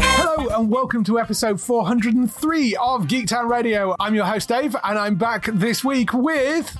Hello and welcome to episode 403 of Geektown Radio. I'm your host Dave, and I'm back this week with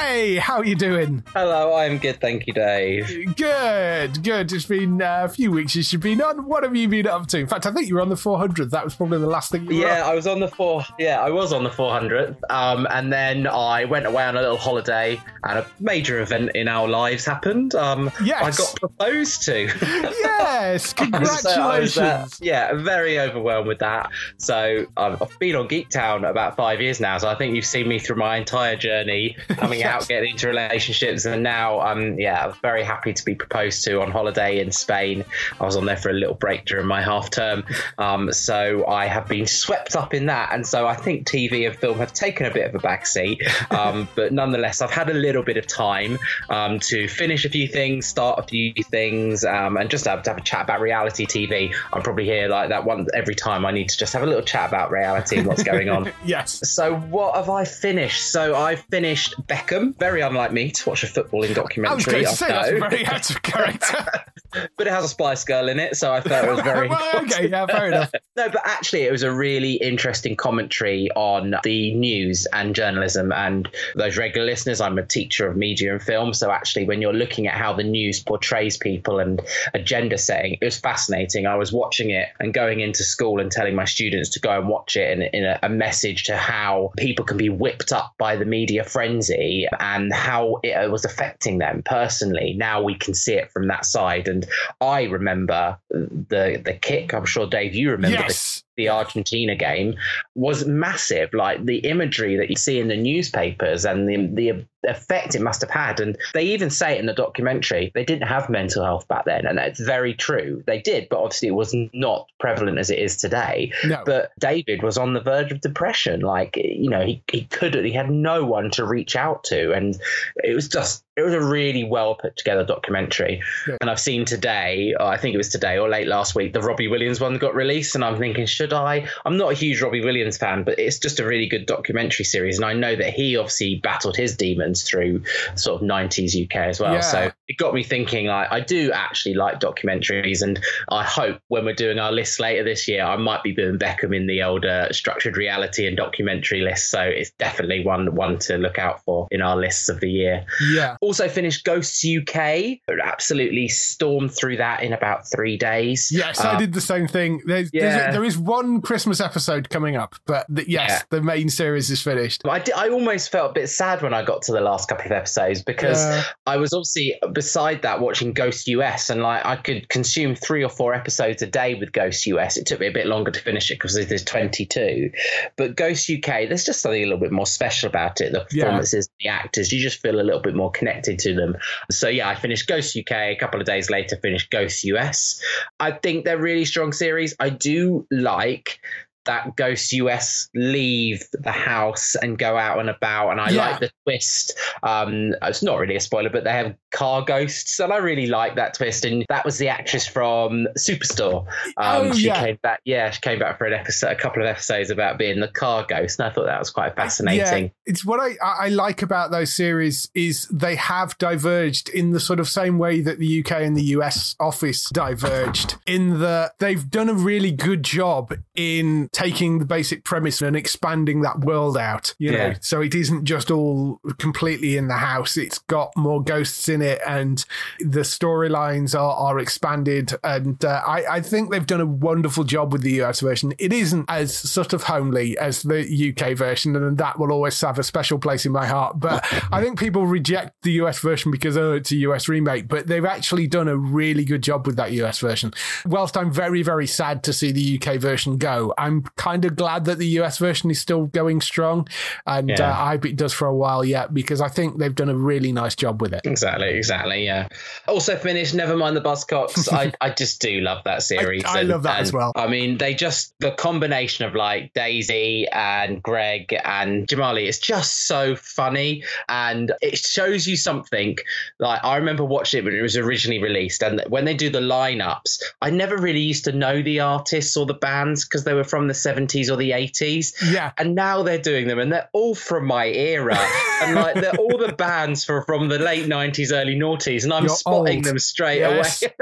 Gray. How are you doing? Hello, I'm good, thank you, Dave. Good, good. It's been uh, a few weeks since you've been on. What have you been up to? In fact, I think you were on the 400th. That was probably the last thing you were Yeah. I was on the four. Yeah, I was on the 400th, um, and then I went away on a little holiday, and a major event in our lives happened. Um, Yes. I got proposed to. Yes, congratulations. I was, uh, yeah, very overwhelmed with that. So I've, I've been on Geektown about five years now. So I think you've seen me through my entire journey, coming out, getting into relationships, and now I'm yeah, I'm very happy to be proposed to on holiday in Spain. I was on there for a little break during my half term, um, so I have been swept up in that. And so I think TV and film have taken a bit of a backseat, um, but nonetheless, I've had a little bit of time um, to finish a few things, start a few things, um, and just have to have a chat about reality TV. I'm probably here like that one every time. I need to just have a little chat about reality and what's going on. yes. So what have I finished? So I finished Beckham. Very unlike me to watch a footballing I was documentary. going to say that's very out of character. but it has a Spice Girl in it, so I thought it was very. well, okay, yeah, fair enough. No, but actually, it was a really interesting commentary on the news and journalism. And those regular listeners, I'm a teacher of media and film, so actually, when you're looking at how the news portrays people and agenda setting, it was fascinating. I was watching it and going into school and telling my students to go and watch it in, in a, a message to how people can be whipped up by the media frenzy and how it uh, was affecting them personally. Now we can see it from that side. And I remember the the kick. I'm sure Dave, you remember the Yes. The Argentina game was massive. Like the imagery that you see in the newspapers and the the effect it must have had. And they even say it in the documentary. They didn't have mental health back then, and that's very true. They did, but obviously it was not prevalent as it is today. No. But David was on the verge of depression. Like you know, he he could he had no one to reach out to, and it was just it was a really well put together documentary. Yeah. And I've seen today, I think it was today or late last week, the Robbie Williams one got released, and I'm thinking, should I? I'm not a huge Robbie Williams fan, but it's just a really good documentary series, and I know that he obviously battled his demons through sort of 90s UK as well. Yeah. So it got me thinking. Like, I do actually like documentaries, and I hope when we're doing our list later this year, I might be doing Beckham in the older structured reality and documentary list. So it's definitely one one to look out for in our lists of the year. Yeah. Also finished Ghosts UK. Absolutely stormed through that in about three days. Yes, I Uh, did the same thing. There's, yeah. there's there is one Christmas episode coming up, but the, yes, Yeah. the main series is finished. I, did, I almost felt a bit sad when I got to the last couple of episodes because Yeah. I was obviously beside that watching Ghost US and like I could consume three or four episodes a day with Ghost US. It took me a bit longer to finish it because there's 22. But Ghost UK, there's just something a little bit more special about it. The Yeah. performances, the actors, you just feel a little bit more connected to them. So yeah, I finished Ghost UK a couple of days later, finished Ghost US. I think they're really strong series. I do like like that Ghost US leave the house and go out and about, and I Yeah. like the twist. Um, it's not really a spoiler, but they have car ghosts, and I really like that twist. And that was the actress from Superstore. Um, Oh, she yeah. came back, yeah, she came back for an episode, a couple of episodes about being the car ghost, and I thought that was quite fascinating. Yeah, it's what I, I I like about those series is they have diverged in the sort of same way that the UK and the US office diverged in that they've done a really good job in taking the basic premise and expanding that world out. You know, Yeah. so it isn't just all completely in the house. It's got more ghosts in it, and the storylines are, are expanded. And uh, I, I think they've done a wonderful job with the US version. It isn't as sort of homely as the UK version, and that will always have a special place in my heart. But I think people reject the US version because oh, it's a US remake. But they've actually done a really good job with that US version. Whilst I'm very, very sad to see the UK version go, I'm kind of glad that the US version is still going strong, and Yeah. uh, I hope it does for a while yet because I think they've done a really nice job with it. Exactly, exactly. Yeah. Also finished. Never mind the Buzzcocks. I, I just do love that series. I love that as well. I mean, they just the combination of like Daisy and Greg and Jamali. It's just so funny, and it shows you something. Like I remember watching it when it was originally released, and when they do the lineups, I never really used to know the artists or the bands because they were from the seventies or the eighties. Yeah. And now they're doing them, and they're all from my era, and like they're all the bands for, from the late nineties, early noughties, and I'm You're spotting old. them straight Yes. away.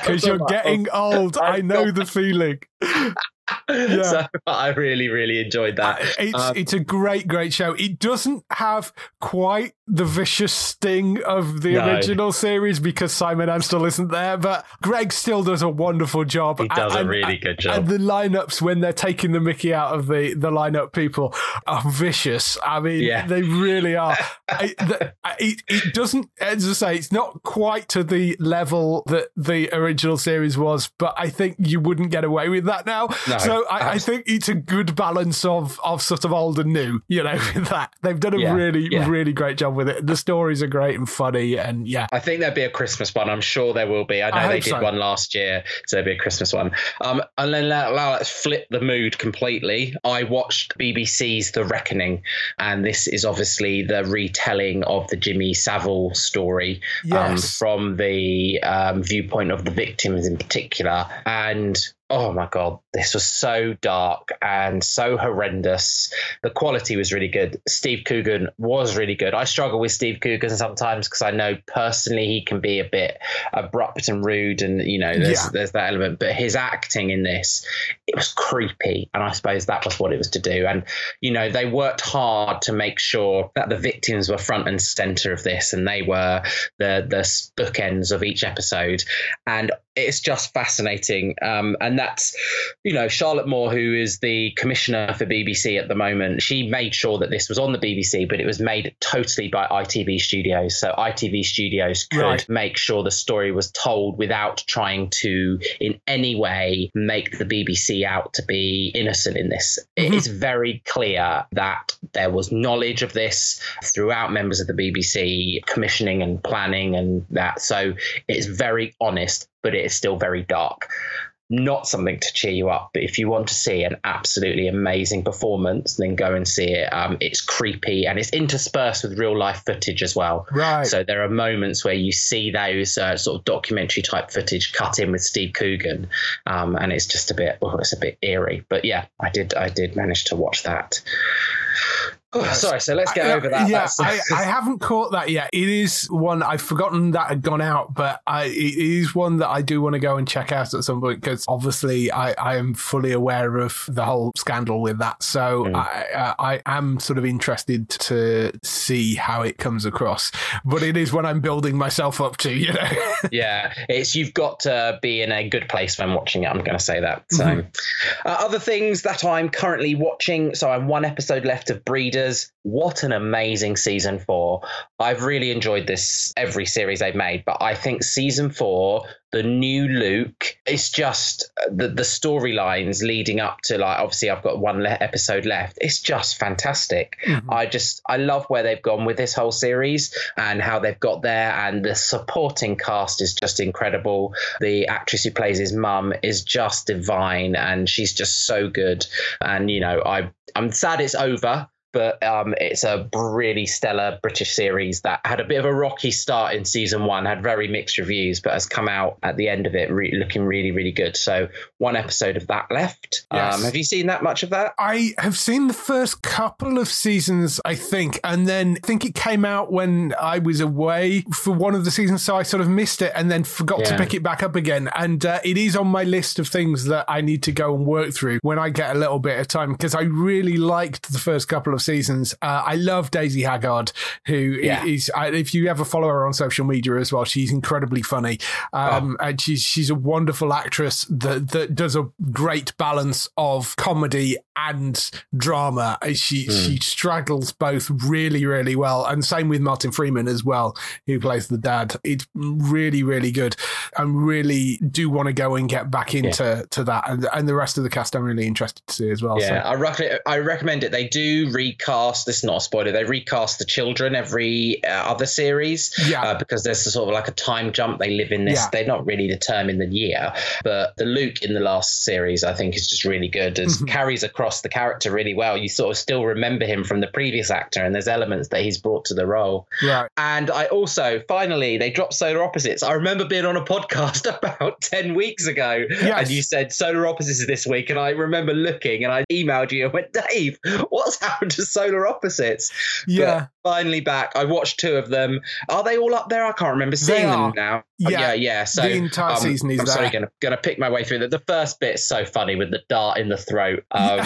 Because you're getting old. I know the feeling. Yeah. So I really, really enjoyed that. It's Um, it's a great, great show. It doesn't have quite the vicious sting of the No. original series because Simon Amstell isn't there, but Greg still does a wonderful job. He does a And- really good job. And the lineups when they're taking the Mickey out of the the lineup people are vicious. I mean, Yeah. they really are. I- the- it, it doesn't, as I say, it's not quite to the level that the original series was, but I think you wouldn't get away with that now. No, so I, I think it's a good balance of of sort of old and new. You know, with that they've done a Yeah, really, yeah. really great job with it. The stories are great and funny, and yeah, I think there'll be a Christmas one. I'm sure there will be. I know I they did so. one last year, so there'll be a Christmas one. Um, and then now let's flip the mood completely. I watched BBC's The Reckoning, and this is obviously the retelling of the Jimmy Savile story um, from the um, viewpoint of the victims in particular. And oh my god, this was so dark and so horrendous. The quality was really good. Steve Coogan was really good. I struggle with Steve Coogan sometimes because I know personally he can be a bit abrupt and rude, and you know there's Yeah. there's that element. But his acting in this, it was creepy, and I suppose that was what it was to do. And you know they worked hard to make sure that the victims were front and center of this, and they were the the bookends of each episode. And it's just fascinating. Um, and that's, you know, Charlotte Moore, who is the commissioner for BBC at the moment, she made sure that this was on the BBC, but it was made totally by ITV Studios. So ITV Studios could Right. make sure the story was told without trying to, in any way, make the BBC out to be innocent in this. It mm-hmm. is very clear that there was knowledge of this throughout members of the BBC commissioning and planning and that. So it's very honest, but it is still very dark. Not something to cheer you up, but if you want to see an absolutely amazing performance, then go and see it. Um, it's creepy and it's interspersed with real life footage as well. right. So there are moments where you see those uh, sort of documentary type footage cut in with Steve Coogan, um, and it's just a bit, well, it's a bit eerie. But yeah, I did, I did manage to watch that. Oh, sorry, so let's get I- over that. Yeah, I, I haven't caught that yet. It is one I've forgotten that had gone out, but I, it is one that I do want to go and check out at some point because obviously I, I am fully aware of the whole scandal with that. So Mm. I, uh, I am sort of interested to see how it comes across. But it is one I'm building myself up to, you know. yeah, it's you've got to be in a good place when watching it. I'm going to say that. So, Mm-hmm. uh, other things that I'm currently watching. So, I'm one episode left of Breeders. What an amazing season four! I've really enjoyed this every series they've made, but I think season four. The new Luke, it's just uh, the the storylines leading up to like obviously I've got one le- episode left. It's just fantastic. I just I love where they've gone with this whole series and how they've got there, and the supporting cast is just incredible. The actress who plays his mum is just divine, and she's just so good. And you know, I I'm sad it's over. But um, it's a really stellar British series that had a bit of a rocky start in season one, had very mixed reviews, but has come out at the end of it re- looking really, really good. So one episode of that left. Yes. Um, have you seen that much of that? I have seen the first couple of seasons, I think, and then I think it came out when I was away for one of the seasons, so I sort of missed it and then forgot to pick it back up again. And uh, it is on my list of things that I need to go and work through when I get a little bit of time because I really liked the first couple of seasons. Uh, I love Daisy Haggard, who Yeah. is, if you ever follow her on social media as well, she's incredibly funny. Um, And she's, she's a wonderful actress that, that does a great balance of comedy and drama. Uh, She, she straddles both really, really well. And same with Martin Freeman as well, who plays the dad. It's really, really good. I really do want to go and get back into to that. And, and the rest of the cast I'm really interested to see as well. Yeah, So. I, rec- I recommend it. They do recast. This is not a spoiler. They recast the children every uh, other series. Yeah. uh, because there's a sort of like a time jump. They live in this. Yeah. They're not really determined in the year, but the Luke in the last series, I think, is just really good. It Mm-hmm. carries across the character really well. You sort of still remember him from the previous actor, and there's elements that he's brought to the role. Right. And I also, finally, they dropped Solar Opposites. I remember being on a podcast about 10 weeks ago, and you said Solar Opposites is this week. And I remember looking and I emailed you and went, Dave, what's happened to Solar Opposites? Yeah. But finally back. I watched two of them. Are they all up there? I can't remember seeing them now. Yeah. yeah, yeah. So The entire um, season is I'm sorry, gonna gonna pick my way through that. The first bit's so funny with the dart in the throat. Um,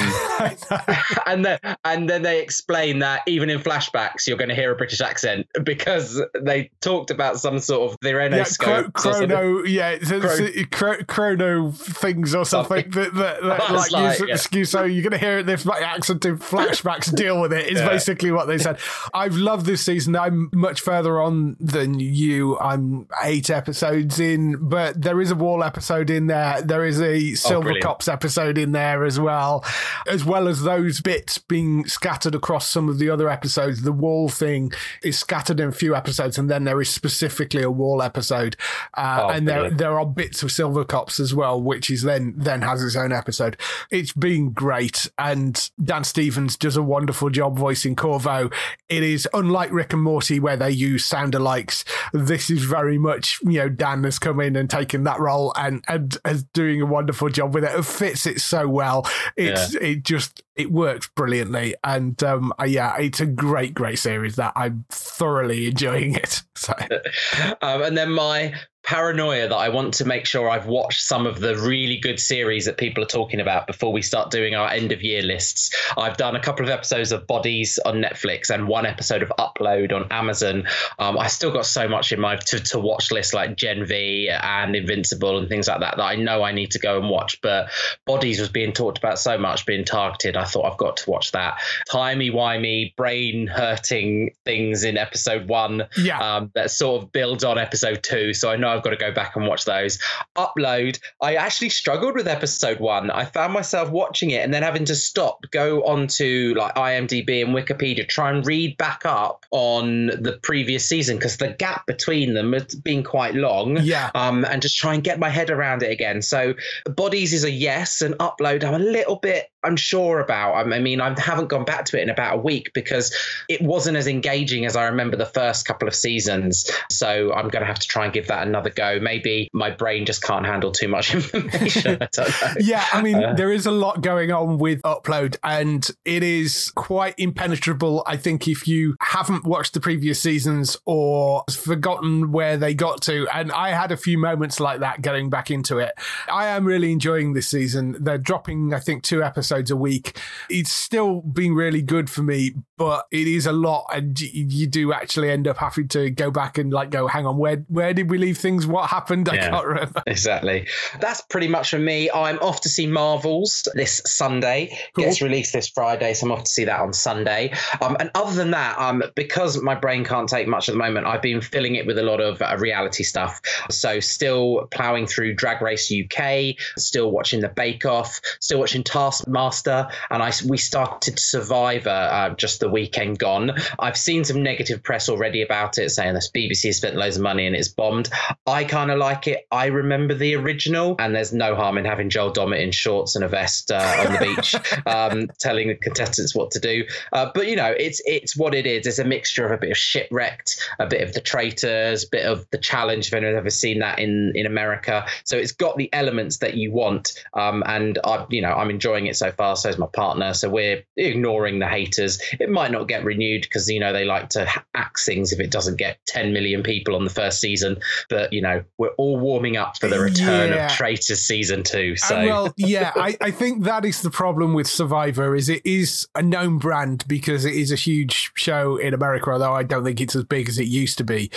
and then and then they explain that even in flashbacks you're going to hear a British accent because they talked about some sort of their yeah, chro- scopes or something. chrono, yeah, it's, it's, chro- chrono things or something, that, that, that was like, like, yeah. So you're going to hear this like accent in flashbacks. Deal with it. Is Yeah. basically what they said. I've loved this season. I'm much further on than you. I'm eight episodes in, but there is a wall episode in there. There is a Silver Oh. Cops episode in there as well, as well as those bits being scattered across some of the other episodes. The wall thing is scattered in a few episodes, and then there is specifically a wall episode, uh, Oh, and there brilliant. there are bits of Silver Cops as well, which is then then has its own episode. It's been great, and Dan Stevens does a wonderful job voicing Corvo. It is unlike Rick and Morty where they use sound alikes. This is very much you know Dan has come in and taken that role and and is doing a wonderful job with it. It fits it so well. It's it just it works brilliantly, and um, uh, yeah, it's a great great series that I'm thoroughly enjoying it. So. um, and then my paranoia that I want to make sure I've watched some of the really good series that people are talking about before we start doing our end of year lists. I've done a couple of episodes of Bodies on Netflix and one episode of Upload on Amazon. Um, I still got so much in my to, to watch list like Gen V and Invincible and things like that that I know I need to go and watch. But Bodies was being talked about so much, being targeted. I thought I've got to watch that. Timey wimey, brain hurting things in episode one Yeah. um, that sort of builds on episode two. So I know I've got to go back and watch those. Upload. I actually struggled with episode one. I found myself watching it and then having to stop, go onto like IMDb and Wikipedia, try and read back up on the previous season because the gap between them has been quite long. Yeah. Um, and just try and get my head around it again. So bodies is a yes, and upload I'm a little bit unsure about. I mean, I haven't gone back to it in about a week because it wasn't as engaging as I remember the first couple of seasons. So I'm going to have to try and give that another go. Maybe my brain just can't handle too much information. I don't know. Yeah, I mean, Uh, there is a lot going on with Upload, and it is quite impenetrable. I think if you haven't watched the previous seasons or forgotten where they got to, and I had a few moments like that going back into it. I am really enjoying this season. They're dropping, I think, two episodes a week. It's still been really good for me, but it is a lot, and you do actually end up having to go back and like go, hang on, where where did we leave things? What happened? I Yeah. can't remember. Exactly. That's pretty much for me. I'm off to see Marvels this Sunday. Cool. Gets released this Friday, so I'm off to see that on Sunday. Um, and other than that, um, because my brain can't take much at the moment, I've been filling it with a lot of uh, reality stuff. So still ploughing through Drag Race UK, still watching the Bake Off, still watching Taskmaster, and I we started Survivor uh, just the weekend gone. I've seen some negative press already about it, saying this BBC has spent loads of money and it's bombed. I kind of like it. I remember the original, and there's no harm in having Joel Dommett in shorts and a vest uh, on the beach, um, telling the contestants what to do. Uh, but you know, it's it's what it is. It's a mixture of a bit of shipwrecked, a bit of the traitors, a bit of the challenge. If anyone's ever seen that in in America, so it's got the elements that you want. Um, and I, you know, I'm enjoying it so far. So is my partner. So we're ignoring the haters. It might not get renewed because you know they like to axe things if it doesn't get 10 million people on the first season. But you know, we're all warming up for the return Yeah. of Traitors season two. So Uh, well, yeah, I, I think that is the problem with Survivor is it is a known brand because it is a huge show in America, although I don't think it's as big as it used to be.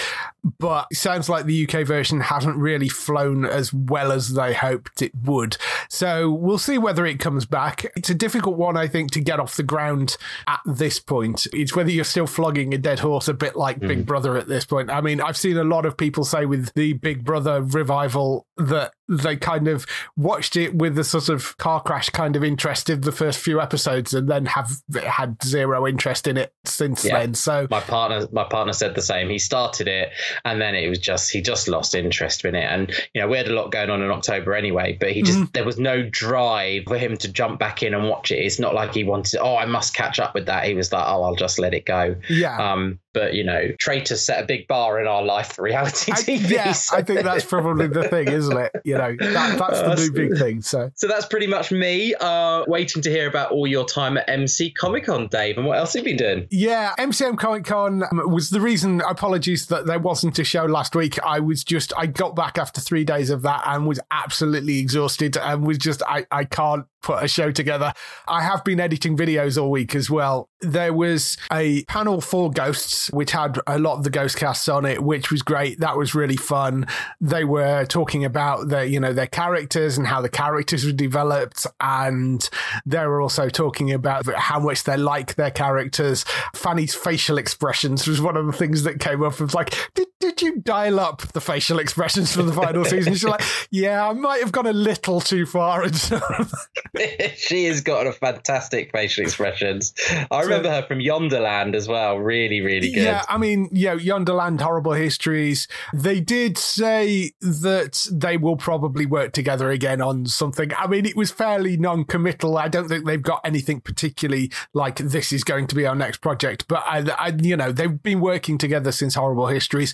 But it sounds like the UK version hasn't really flown as well as they hoped it would. So we'll see whether it comes back. It's a difficult one, I think, to get off the ground at this point. It's whether you're still flogging a dead horse, a bit like Big hmm. Brother at this point. I mean, I've seen a lot of people say with the Big Brother revival that they kind of watched it with a sort of car crash kind of interest in the first few episodes and then have had zero interest in it since Yeah. then. So my partner my partner said the same he started it and then it was just he just lost interest in it and you know we had a lot going on in october anyway but he just Mm-hmm. there was no drive for him to jump back in and watch it it's not like he wanted oh i must catch up with that he was like oh i'll just let it go Yeah. um but you know traitors set a big bar in our life for reality I, tv yeah, so- I think that's probably the thing, isn't it? You know, that, that's the new big thing. So so that's pretty much me uh waiting to hear about all your time at mc comic-con dave and what else you've you been doing Yeah, MCM Comic Con was the reason. Apologies that there wasn't a show last week. I was just, I got back after three days of that and was absolutely exhausted and was just, I, I can't put a show together. I have been editing videos all week as well. There was a panel for Ghosts, which had a lot of the Ghost casts on it, which was great. That was really fun. They were talking about their, you know, their characters and how the characters were developed. And they were also talking about how much they like their characters. Fanny's facial expressions was one of the things that came up. It was like, did, did you dial up the facial expressions for the final season? She's like, yeah, I might have gone a little too far. And she has got a fantastic facial expressions. I remember her from Yonderland as well. Really, really good. Yeah, I mean, yeah, Yonderland, Horrible Histories. They did say that they will probably work together again on something. I mean, it was fairly non committal. I don't think they've got anything particularly like this is going to be our next project, but I, I, you know, they've been working together since Horrible Histories,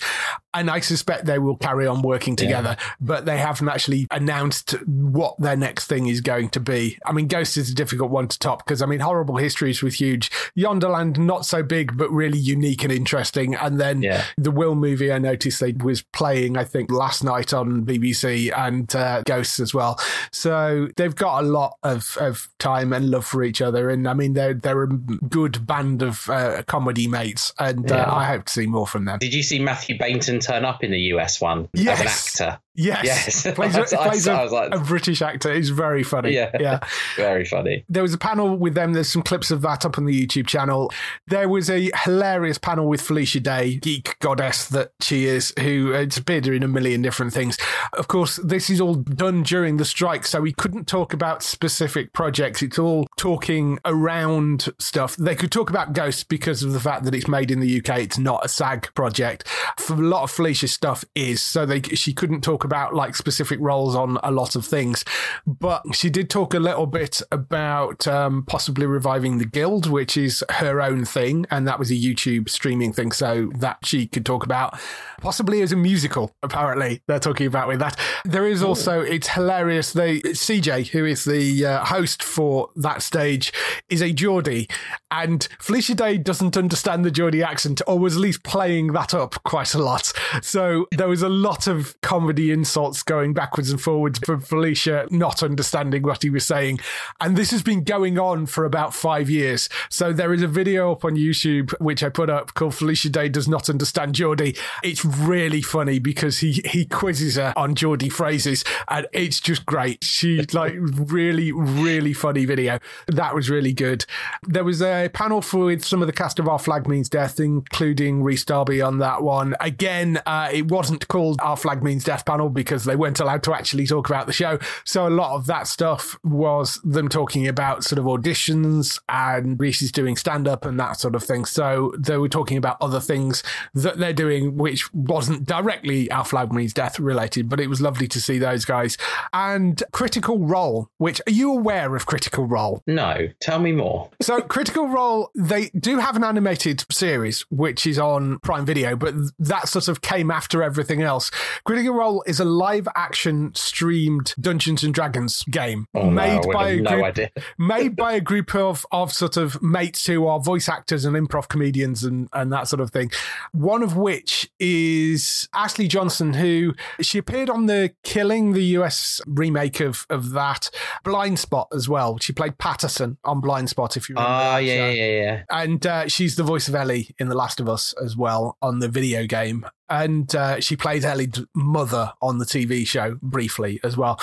and I suspect they will carry on working together, but they haven't actually announced what their next thing is going to be. I mean, Ghost is a difficult one to top because, I mean, Horrible Histories was huge. Yonderland, not so big, but really unique and interesting. And then Yeah. the Will movie, I noticed they was playing, I think, last night on BBC and uh, Ghosts as well. So they've got a lot of, of time and love for each other. And I mean, they're, they're a good band of uh, comedy mates. And Yeah. uh, I hope to see more from them. Did you see Mathew Baynton turn up in the US one as an actor? Yes. Yes. plays, a, I plays a, I like- a British actor. He's very funny. Yeah. Yeah. Very funny. There was a panel with them. There's some clips of that up on the YouTube channel. There was a hilarious panel with Felicia Day, geek goddess that she is, who has appeared in a million different things. Of course, this is all done during the strike, so we couldn't talk about specific projects. It's all talking around stuff. They could talk about Ghosts because of the fact that it's made in the UK. It's not a SAG project. A lot of Felicia's stuff is, so they she couldn't talk about like specific roles on a lot of things. But she did talk a little bit about um, possibly reviving the Guild, which is her own thing, and that was a YouTube streaming thing, so that she could talk about. Possibly as a musical, apparently they're talking about with that. There is also it's hilarious. They CJ, who is the uh, host for that stage, is a Geordie, and Felicia Day doesn't understand the Geordie accent, or was at least playing that up quite a lot. So there was a lot of comedy insults going backwards and forwards from Felicia not understanding what he was saying. And this has been going on for about five years. So there is a video up on YouTube, which I put up called Felicia Day Does Not Understand Geordie. It's really funny because he, he quizzes her on Geordie phrases and it's just great. She's like really, really funny video. That was really good. There was a panel for with some of the cast of Our Flag Means Death, including Rhys Darby on that one. Again, uh, it wasn't called Our Flag Means Death panel because they weren't allowed to actually talk about the show. So a lot of that stuff was them talking about sort of auditions and Rhys is doing stand up and that sort of thing. So they were talking about other things that they're doing, which wasn't directly Our Flag Means Death related, but it was lovely to see those guys. And Critical Role, which are you aware of Critical Role? No, tell me more. So Critical Role, they do have an animated series which is on Prime Video, but that sort of came after everything else. Critical Role is a live action streamed Dungeons and Dragons game Oh, made would by a no group, idea. made by a group of of sort of mates who are voice actors and improv comedians and and that sort of thing. One of which is Ashley Johnson, who she appeared on the Killing, the US remake of of that Blind Spot as well. She played Patterson on Blind Spot, if you remember. That yeah, show. yeah, yeah, yeah. And uh, she's the voice of Ellie in The Last of Us as well on the video game. And uh, she plays Ellie's mother on the TV show briefly as well.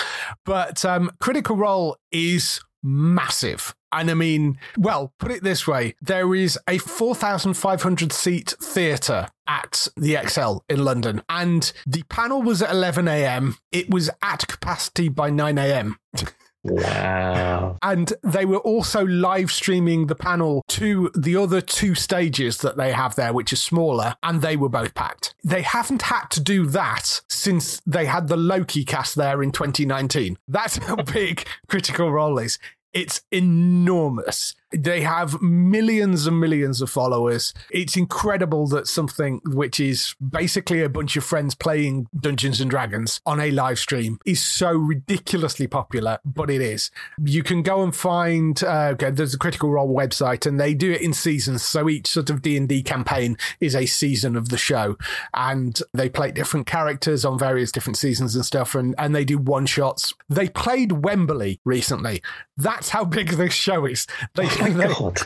But um, Critical Role is massive. And I mean, well, put it this way there is a 4,500 seat theatre at the ExCeL in London. And the panel was at 11 a.m., it was at capacity by 9 a.m. Wow. And they were also live streaming the panel to the other two stages that they have there, which is smaller, and they were both packed. They haven't had to do that since they had the Loki cast there in 2019. That's how big Critical Role is. It's enormous. They have millions and millions of followers. It's incredible that something which is basically a bunch of friends playing Dungeons and Dragons on a live stream is so ridiculously popular, but it is. You can go and find uh, okay, there's a Critical Role website, and they do it in seasons. So each sort of D and D campaign is a season of the show, and they play different characters on various different seasons and stuff, and and they do one shots. They played Wembley recently. That's how big this show is. They, my oh, they- God.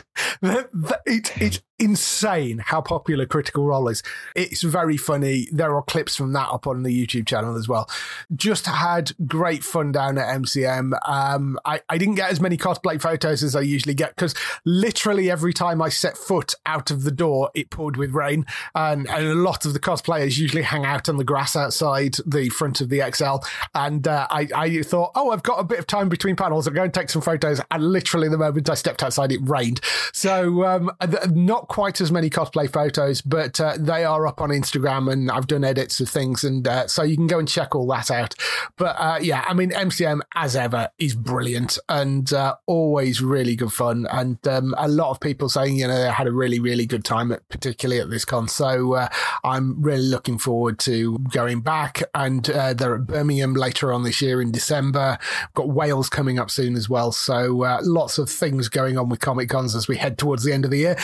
the- the- it, it's insane how popular Critical Role is. It's very funny. There are clips from that up on the YouTube channel as well. Just had great fun down at MCM. Um, I, I didn't get as many cosplay photos as I usually get because literally every time I set foot out of the door, it poured with rain. And, and a lot of the cosplayers usually hang out on the grass outside the front of the ExCeL. And uh, I, I thought, oh, I've got a bit of time between panels. I'll go and take some photos. And literally the moment I stepped outside, it rained. So um, not quite as many cosplay photos, but uh, they are up on Instagram and I've done edits of things. And uh, so you can go and check all that out. But uh, yeah, I mean, MCM, as ever, is brilliant and uh, always really good fun. And um, a lot of people saying, you know, they had a really, really good time, at, particularly at this con. So uh, I'm really looking forward to going back. And uh, they're at Birmingham later on this year in December. Got Wales coming up soon as well. So lots of things going on with Comic Cons as we head towards the end of the year.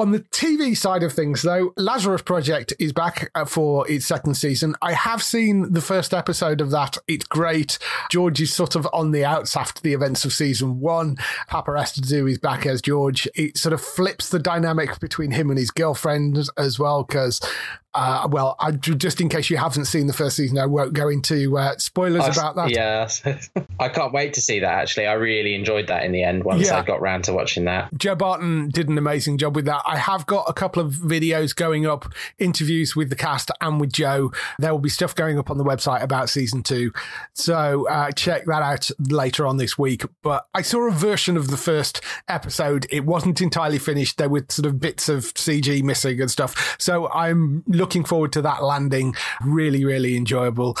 On the TV side of things, though, Lazarus Project is back uh, for its second season. I have seen the first episode of that. It's great. George is sort of on the outs after the events of season one. Paapa Essiedu is back as George. It sort of flips the dynamic between him and his girlfriend as well, because. Uh, well, I, just in case you haven't seen the first season, I won't go into uh, spoilers about that. Yeah, I can't wait to see that. Actually, I really enjoyed that in the end once Yeah. I got round to watching that. Joe Barton did an amazing job with that. I have got a couple of videos going up, interviews with the cast and with Joe. There will be stuff going up on the website about season two. So uh, check that out later on this week. But I saw a version of the first episode. It wasn't entirely finished. There were sort of bits of CG missing and stuff. So I'm looking forward to that landing. Really, really enjoyable.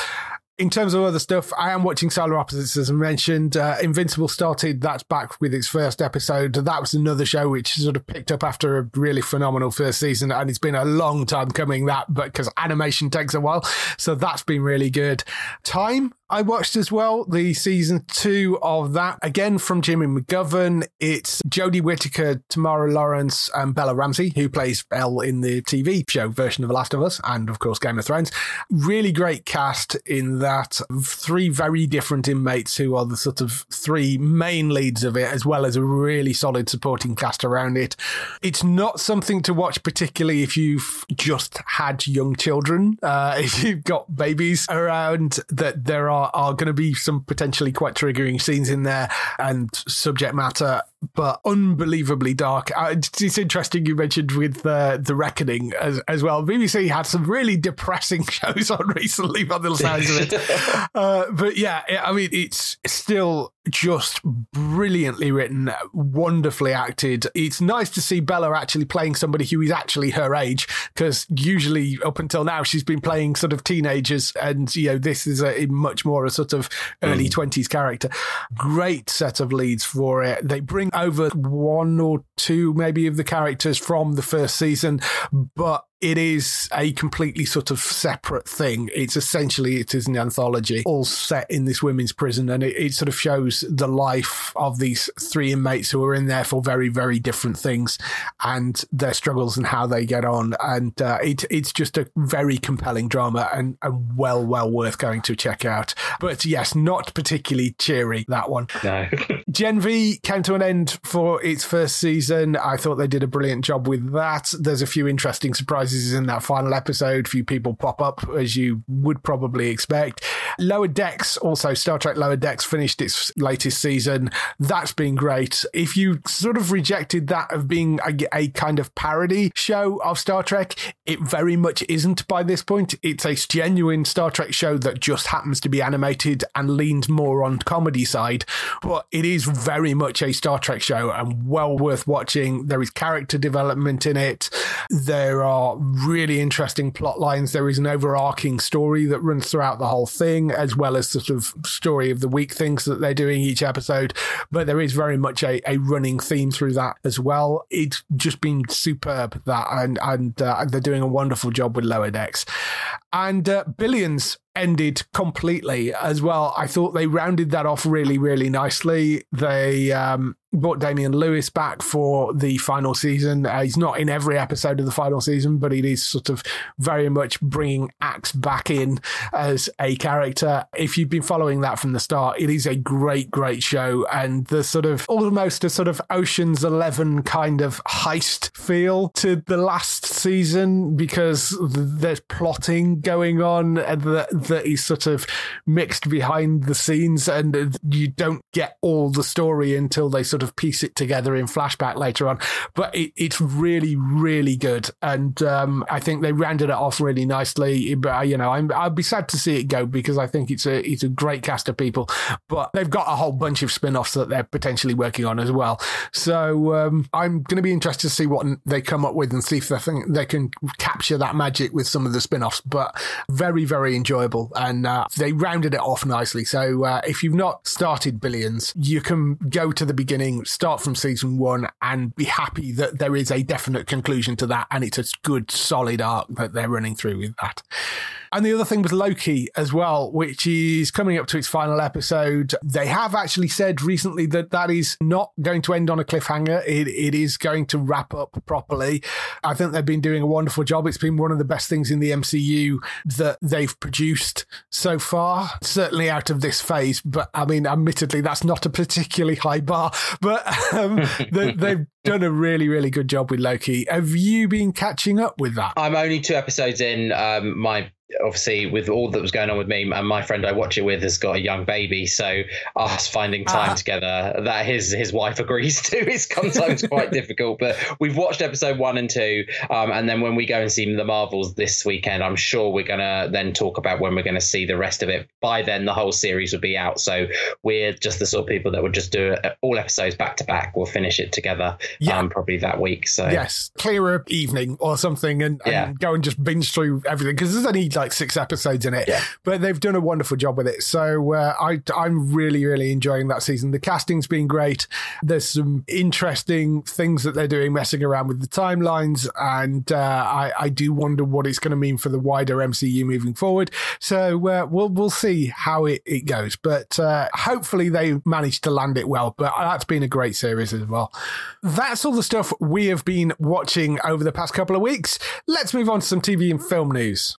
In terms of other stuff, I am watching Solar Opposites, as I mentioned. Uh, Invincible started, that's back with its first episode. That was another show which sort of picked up after a really phenomenal first season, and it's been a long time coming that, but because animation takes a while. So that's been really good. Time, I watched as well, the season two of that, again from Jimmy McGovern. It's Jodie Whittaker, Tamara Lawrence, and Bella Ramsey, who plays Elle in the TV show version of The Last of Us, and of course Game of Thrones. Really great cast in that. Three very different inmates who are the sort of three main leads of it, as well as a really solid supporting cast around it. It's not something to watch, particularly if you've just had young children. Uh, if you've got babies around, that there are, are going to be some potentially quite triggering scenes in there and subject matter but unbelievably dark. Uh, it's interesting you mentioned with uh, The Reckoning as, as well. BBC had some really depressing shows on recently by the sounds of it. uh, but yeah, I mean, it's still just brilliantly written, wonderfully acted. It's nice to see Bella actually playing somebody who is actually her age, because usually up until now she's been playing sort of teenagers, and you know this is a, much more a sort of early mm. twenties mm. character. Great set of leads for it. They bring over one or two maybe of the characters from the first season, but it is a completely sort of separate thing. It's essentially it is an anthology, all set in this women's prison, and it, it, sort of shows the life of these three inmates who are in there for very, very different things, and their struggles and how they get on. And uh, it, it's just a very compelling drama and, and well, well worth going to check out. But yes, not particularly cheery that one. No. Gen V came to an end for its first season. I thought they did a brilliant job with that. There's a few interesting surprises surprises in that final episode. Few people pop up, as you would probably expect. Lower Decks, also Star Trek Lower Decks finished its latest season. That's been great. If you sort of rejected that of being a, a kind of parody show of Star Trek, it very much isn't by this point. It's a genuine Star Trek show that just happens to be animated and leans more on comedy side, but it is very much a Star Trek show and well worth watching. There is character development in it. There are really interesting plot lines. There is an overarching story that runs throughout the whole thing, as well as sort of story of the week things that they're doing each episode. But there is very much a, a running theme through that as well. It's just been superb that, and and uh, they're doing a wonderful job with Lower Decks. And uh, Billions ended completely as well. I thought they rounded that off really, really nicely. They um, brought Damian Lewis back for the final season. Uh, he's not in every episode of the final season, but it is sort of very much bringing Axe back in as a character. If you've been following that from the start, it is a great, great show. And the sort of almost a sort of Ocean's 11 kind of heist feel to the last season because there's plotting going on that that is sort of mixed behind the scenes, and you don't get all the story until they sort of piece it together in flashback later on. But it, it's really, really good, and um, I think they rounded it off really nicely. But you know, I'm, I'd be sad to see it go because I think it's a it's a great cast of people, but they've got a whole bunch of spin-offs that they're potentially working on as well. So um, I'm going to be interested to see what they come up with and see if they think they can capture that magic with some of the spin-offs. But very, very enjoyable enjoyable, and uh, they rounded it off nicely. So uh, if you've not started Billions, you can go to the beginning, start from season one, and be happy that there is a definite conclusion to that, and it's a good, solid arc that they're running through with that. And the other thing was Loki as well, which is coming up to its final episode. They have actually said recently that that is not going to end on a cliffhanger. It, it is going to wrap up properly. I think they've been doing a wonderful job. It's been one of the best things in the MCU that they've produced so far, certainly out of this phase. But I mean, admittedly, that's not a particularly high bar, but um, they, they've done a really, really good job with Loki. Have you been catching up with that? I'm only two episodes in. Um, my obviously with all that was going on with me and my friend I watch it with has got a young baby, so us finding time uh, together that his his wife agrees to is sometimes quite difficult. But we've watched episode one and two, um, and then when we go and see the Marvels this weekend, I'm sure we're gonna then talk about when we're gonna see the rest of it. By then, the whole series would be out, so we're just the sort of people that would just do it, all episodes back to back. We'll finish it together, yeah. Um, probably that week. So yes, clearer evening or something, and, and yeah. go and just binge through everything because there's only like six episodes in it. Yeah. But they've done a wonderful job with it. So uh, I, I'm really, really enjoying that season. The casting's been great. There's some interesting things that they're doing, messing around with the timelines. And uh, I, I do wonder what it's going to mean for the wider MCU moving forward. So uh, we'll, we'll see how it, it goes. But uh, hopefully they managed to land it well. But that's been a great series as well. That's all the stuff we have been watching over the past couple of weeks. Let's move on to some TV and film news.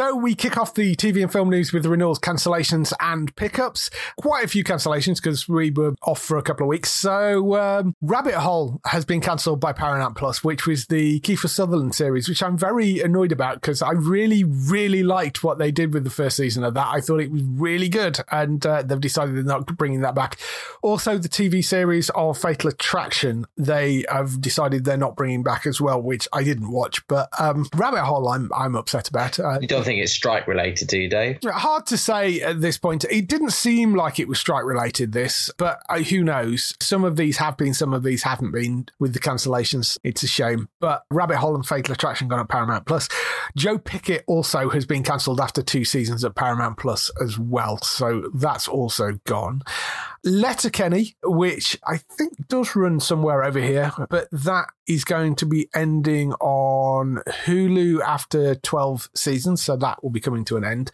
So we kick off the TV and film news with renewals, cancellations, and pickups. Quite a few cancellations because we were off for a couple of weeks. So um, Rabbit Hole has been cancelled by Paramount Plus, which was the Kiefer Sutherland series, which I'm very annoyed about because I really, really liked what they did with the first season of that. I thought it was really good, and uh, they've decided they're not bringing that back. Also, the TV series of Fatal Attraction, they have decided they're not bringing back as well, which I didn't watch. But um, Rabbit Hole, I'm I'm upset about. Uh, You don't think it's strike related, do you, Dave? Hard to say at this point. It didn't seem like it was strike related, this, but uh, who knows? Some of these have been, some of these haven't been with the cancellations. It's a shame. But Rabbit Hole and Fatal Attraction gone at Paramount Plus. Joe Pickett also has been cancelled after two seasons at Paramount Plus as well. So that's also gone. Letterkenny, which I think does run somewhere over here, but that is going to be ending on Hulu after 12 seasons. So that will be coming to an end.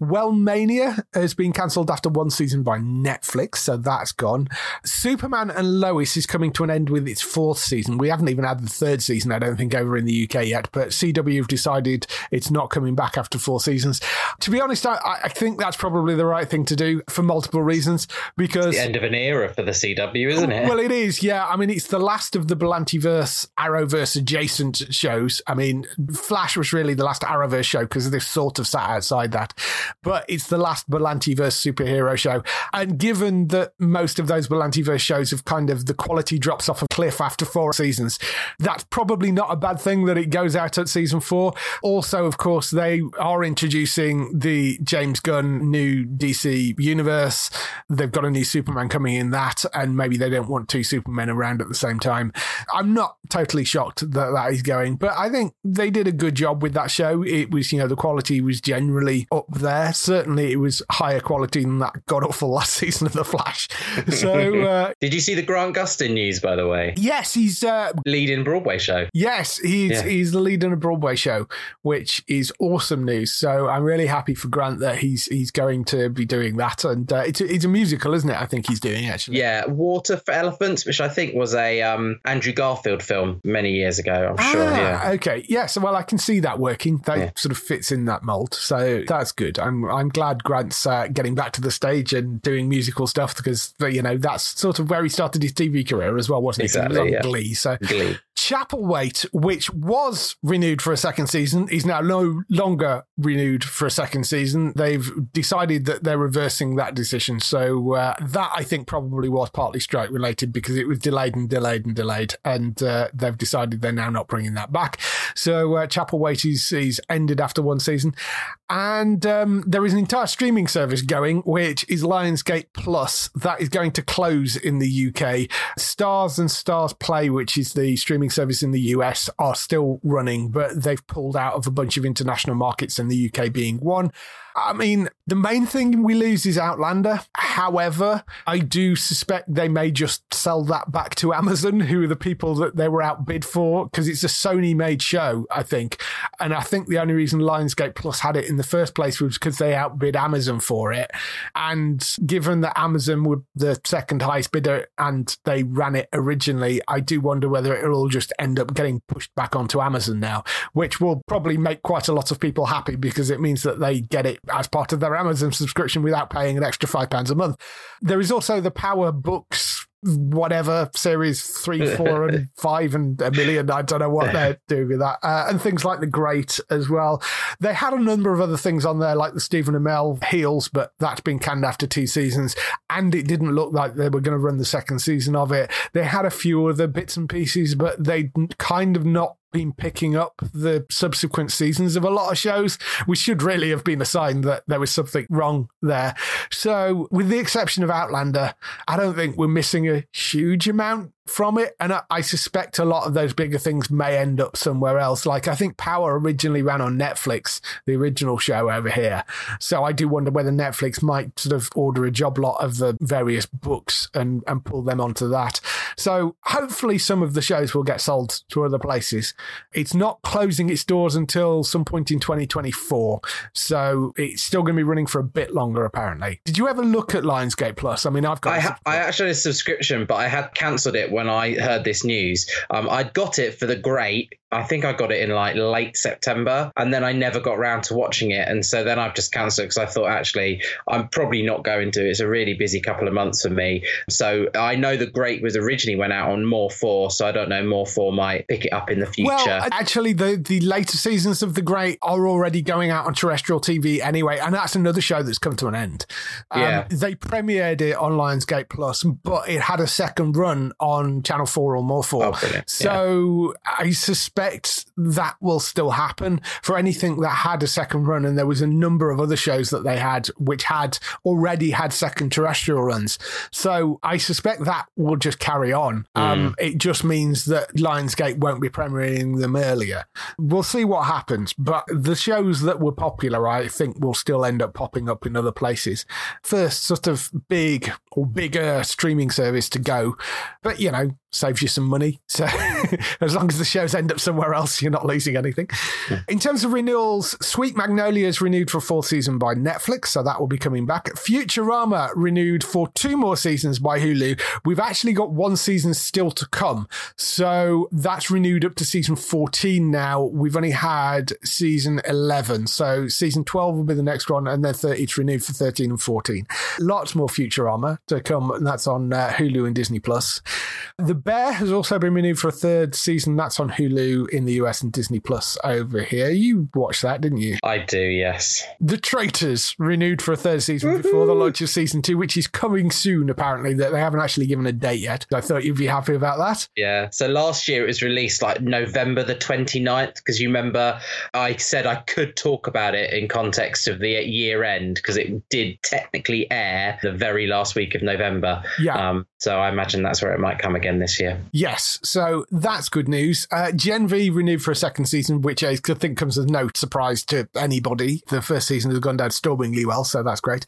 Wellmania has been cancelled after one season by Netflix. So that's gone. Superman and Lois is coming to an end with its fourth season. We haven't even had the third season, I don't think, over in the UK yet, but CW have decided it's not coming back after four seasons. To be honest, I, I think that's probably the right thing to do for multiple reasons because The end of an era for the CW, isn't it? well, it is, yeah. I mean, it's the last of the Berlantiverse, Arrowverse adjacent shows. I mean, Flash was really the last Arrowverse show because this sort of sat outside that, but it's the last Berlantiverse superhero show. And given that most of those Berlantiverse shows have kind of the quality drops off a cliff after four seasons, that's probably not a bad thing that it goes out at season four. Also, of course, they are introducing the James Gunn new DC universe. They've got a new Superman coming in that, and maybe they don't want two Supermen around at the same time. I'm not totally shocked that that is going, but I think they did a good job with that show. It was, you know, the quality was generally up there. Certainly, it was higher quality than that god awful last season of The Flash. So, uh, Did you see the Grant Gustin news, by the way? yes, he's uh, Leading Broadway show. Yes, he's Yeah. he's the lead in a Broadway show, which is awesome news. So I'm really happy for Grant that he's he's going to be doing that, and uh, it's a, it's a musical, isn't it? I think he's doing actually. Yeah, Water for Elephants, which I think was a um, Andrew Garfield film many years ago. I'm sure. Ah, Yeah. Okay. Yeah. So well, I can see that working. That Yeah. sort of fits in that mold. So that's good. I'm I'm glad Grant's uh, getting back to the stage and doing musical stuff because you know that's sort of where he started his TV career as well, wasn't it? Exactly, on yeah. Glee. So Glee. Chapelwaite, which was renewed for a second season, is now no longer renewed for a second season. They've decided that they're reversing that decision. So uh, that I think probably was partly strike related because it was delayed and delayed and delayed, and uh, they've decided they're now not bringing that back. So uh, Chapelwaite is, is ended after one season, and um, there is an entire streaming service going, which is Lionsgate Plus. That is going to close in the UK. Starz and Starz Play, which is the streaming service in the US, are still running, but they've pulled out of a bunch of international markets, and the UK being one. I mean, the main thing we lose is Outlander. However, I do suspect they may just sell that back to Amazon, who are the people that they were outbid for, because it's a Sony made show, I think. And I think the only reason Lionsgate Plus had it in the first place was because they outbid Amazon for it. And given that Amazon were the second highest bidder and they ran it originally, I do wonder whether it'll all just end up getting pushed back onto Amazon now, which will probably make quite a lot of people happy because it means that they get it as part of their Amazon subscription without paying an extra £5 a month. There is also the Power Books whatever series three, four, and five, and a million. I don't know what they're doing with that, uh, and things like the Great as well. They had a number of other things on there, like the Stephen Amell Heels, but that's been canned after two seasons, and it didn't look like they were going to run the second season of it. They had a few other bits and pieces, but they kind of not been picking up the subsequent seasons of a lot of shows, which should really have been a sign that there was something wrong there. So, with the exception of Outlander, I don't think we're missing a huge amount from it. And I, I, suspect a lot of those bigger things may end up somewhere else. Like I think Power originally ran on Netflix, the original show over here. So I do wonder whether Netflix might sort of order a job lot of the various books and, and pull them onto that. So hopefully some of the shows will get sold to other places. It's not closing its doors until some point in 2024. So it's still going to be running for a bit longer, apparently. Did you ever look at Lionsgate Plus? I mean, I've got. I, ha- I actually had a subscription, but I had cancelled it when I heard this news. Um, I'd got it for the great I think I got it in like late September, and then I never got around to watching it, and so then I've just cancelled because I thought actually I'm probably not going to. It's a really busy couple of months for me. So I know the Great was originally went out on More Four, so I don't know More Four might pick it up in the future. Well, actually, the the later seasons of the Great are already going out on terrestrial TV anyway, and that's another show that's come to an end. Um, yeah, they premiered it on Lionsgate Plus, but it had a second run on Channel Four or More Four. Oh, so yeah. I suspect suspect that will still happen for anything that had a second run. And there was a number of other shows that they had which had already had second terrestrial runs. So I suspect that will just carry on. Mm. Um, it just means that Lionsgate won't be premiering them earlier. We'll see what happens. But the shows that were popular, I think, will still end up popping up in other places. First, sort of big or bigger streaming service to go. But, you know, saves you some money. So as long as the shows end up somewhere else, you're not losing anything. Yeah. In terms of renewals, Sweet Magnolia is renewed for a full season by Netflix, so that will be coming back. Futurama renewed for two more seasons by Hulu. We've actually got one season still to come, so that's renewed up to season 14 now. We've only had season 11, so season 12 will be the next one, and then 30 it's renewed for 13 and 14. Lots more Futurama to come, and that's on uh, Hulu and Disney Plus. The Bear has also been renewed for a third season. That's on Hulu in the US and Disney Plus over here. You watched that, didn't you? I do, yes. The Traitors renewed for a third season Woo-hoo! before the launch of season two, which is coming soon, apparently, that they haven't actually given a date yet. I thought you'd be happy about that. Yeah. So last year it was released like November the 29th, because you remember I said I could talk about it in context of the year end, because it did technically air the very last week of November. Yeah. Um, so I imagine that's where it might come again this year. Yes, so that's good news. Uh, Gen V renewed for a second season, which I think comes as no surprise to anybody. The first season has gone down stormingly well, so that's great.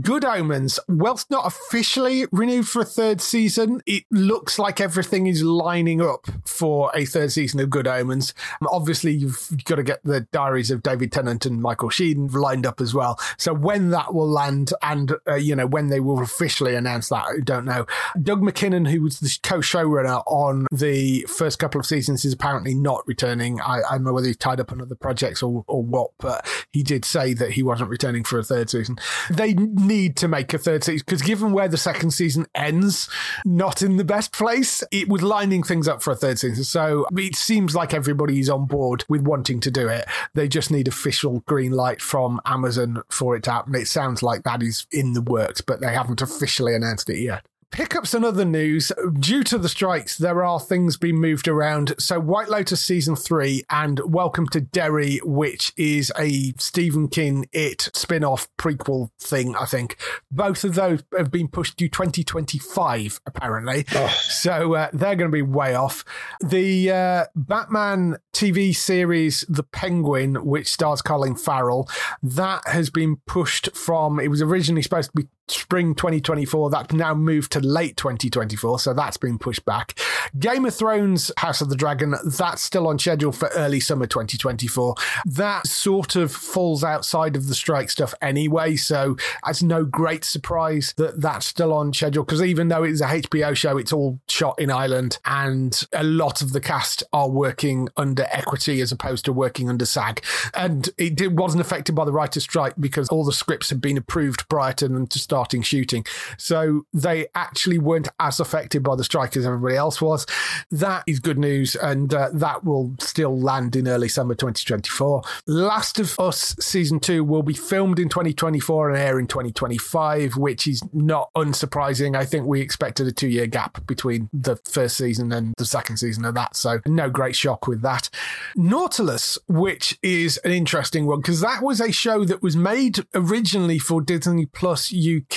Good Omens, whilst not officially renewed for a third season, it looks like everything is lining up for a third season of Good Omens. Obviously, you've got to get the diaries of David Tennant and Michael Sheen lined up as well. So when that will land and, uh, you know, when they will officially announce that, I don't know. Doug Mackinnon, who was the co-show showrunner on the first couple of seasons is apparently not returning. I, I don't know whether he's tied up on other projects or, or what, but he did say that he wasn't returning for a third season. They need to make a third season because given where the second season ends, not in the best place, it was lining things up for a third season. So it seems like everybody's on board with wanting to do it. They just need official green light from Amazon for it to happen. It sounds like that is in the works, but they haven't officially announced it yet. Pickups and other news. Due to the strikes, there are things being moved around. So, White Lotus season three and Welcome to Derry, which is a Stephen King It spin off prequel thing, I think. Both of those have been pushed to 2025, apparently. Oh. So, uh, they're going to be way off. The uh, Batman TV series The Penguin, which stars Colin Farrell, that has been pushed from, it was originally supposed to be spring 2024. That now moved to late 2024, so that's been pushed back. Game of Thrones House of the Dragon, that's still on schedule for early summer 2024. That sort of falls outside of the strike stuff anyway, so it's no great surprise that that's still on schedule because even though it's a HBO show, it's all shot in Ireland and a lot of the cast are working under equity as opposed to working under SAG. And it wasn't affected by the writer's strike because all the scripts had been approved prior to them to start starting shooting. So they actually weren't as affected by the strike as everybody else was. That is good news, and uh, that will still land in early summer 2024. Last of Us season two will be filmed in 2024 and air in 2025, which is not unsurprising. I think we expected a two year gap between the first season and the second season of that, so no great shock with that. Nautilus, which is an interesting one because that was a show that was made originally for Disney Plus UK.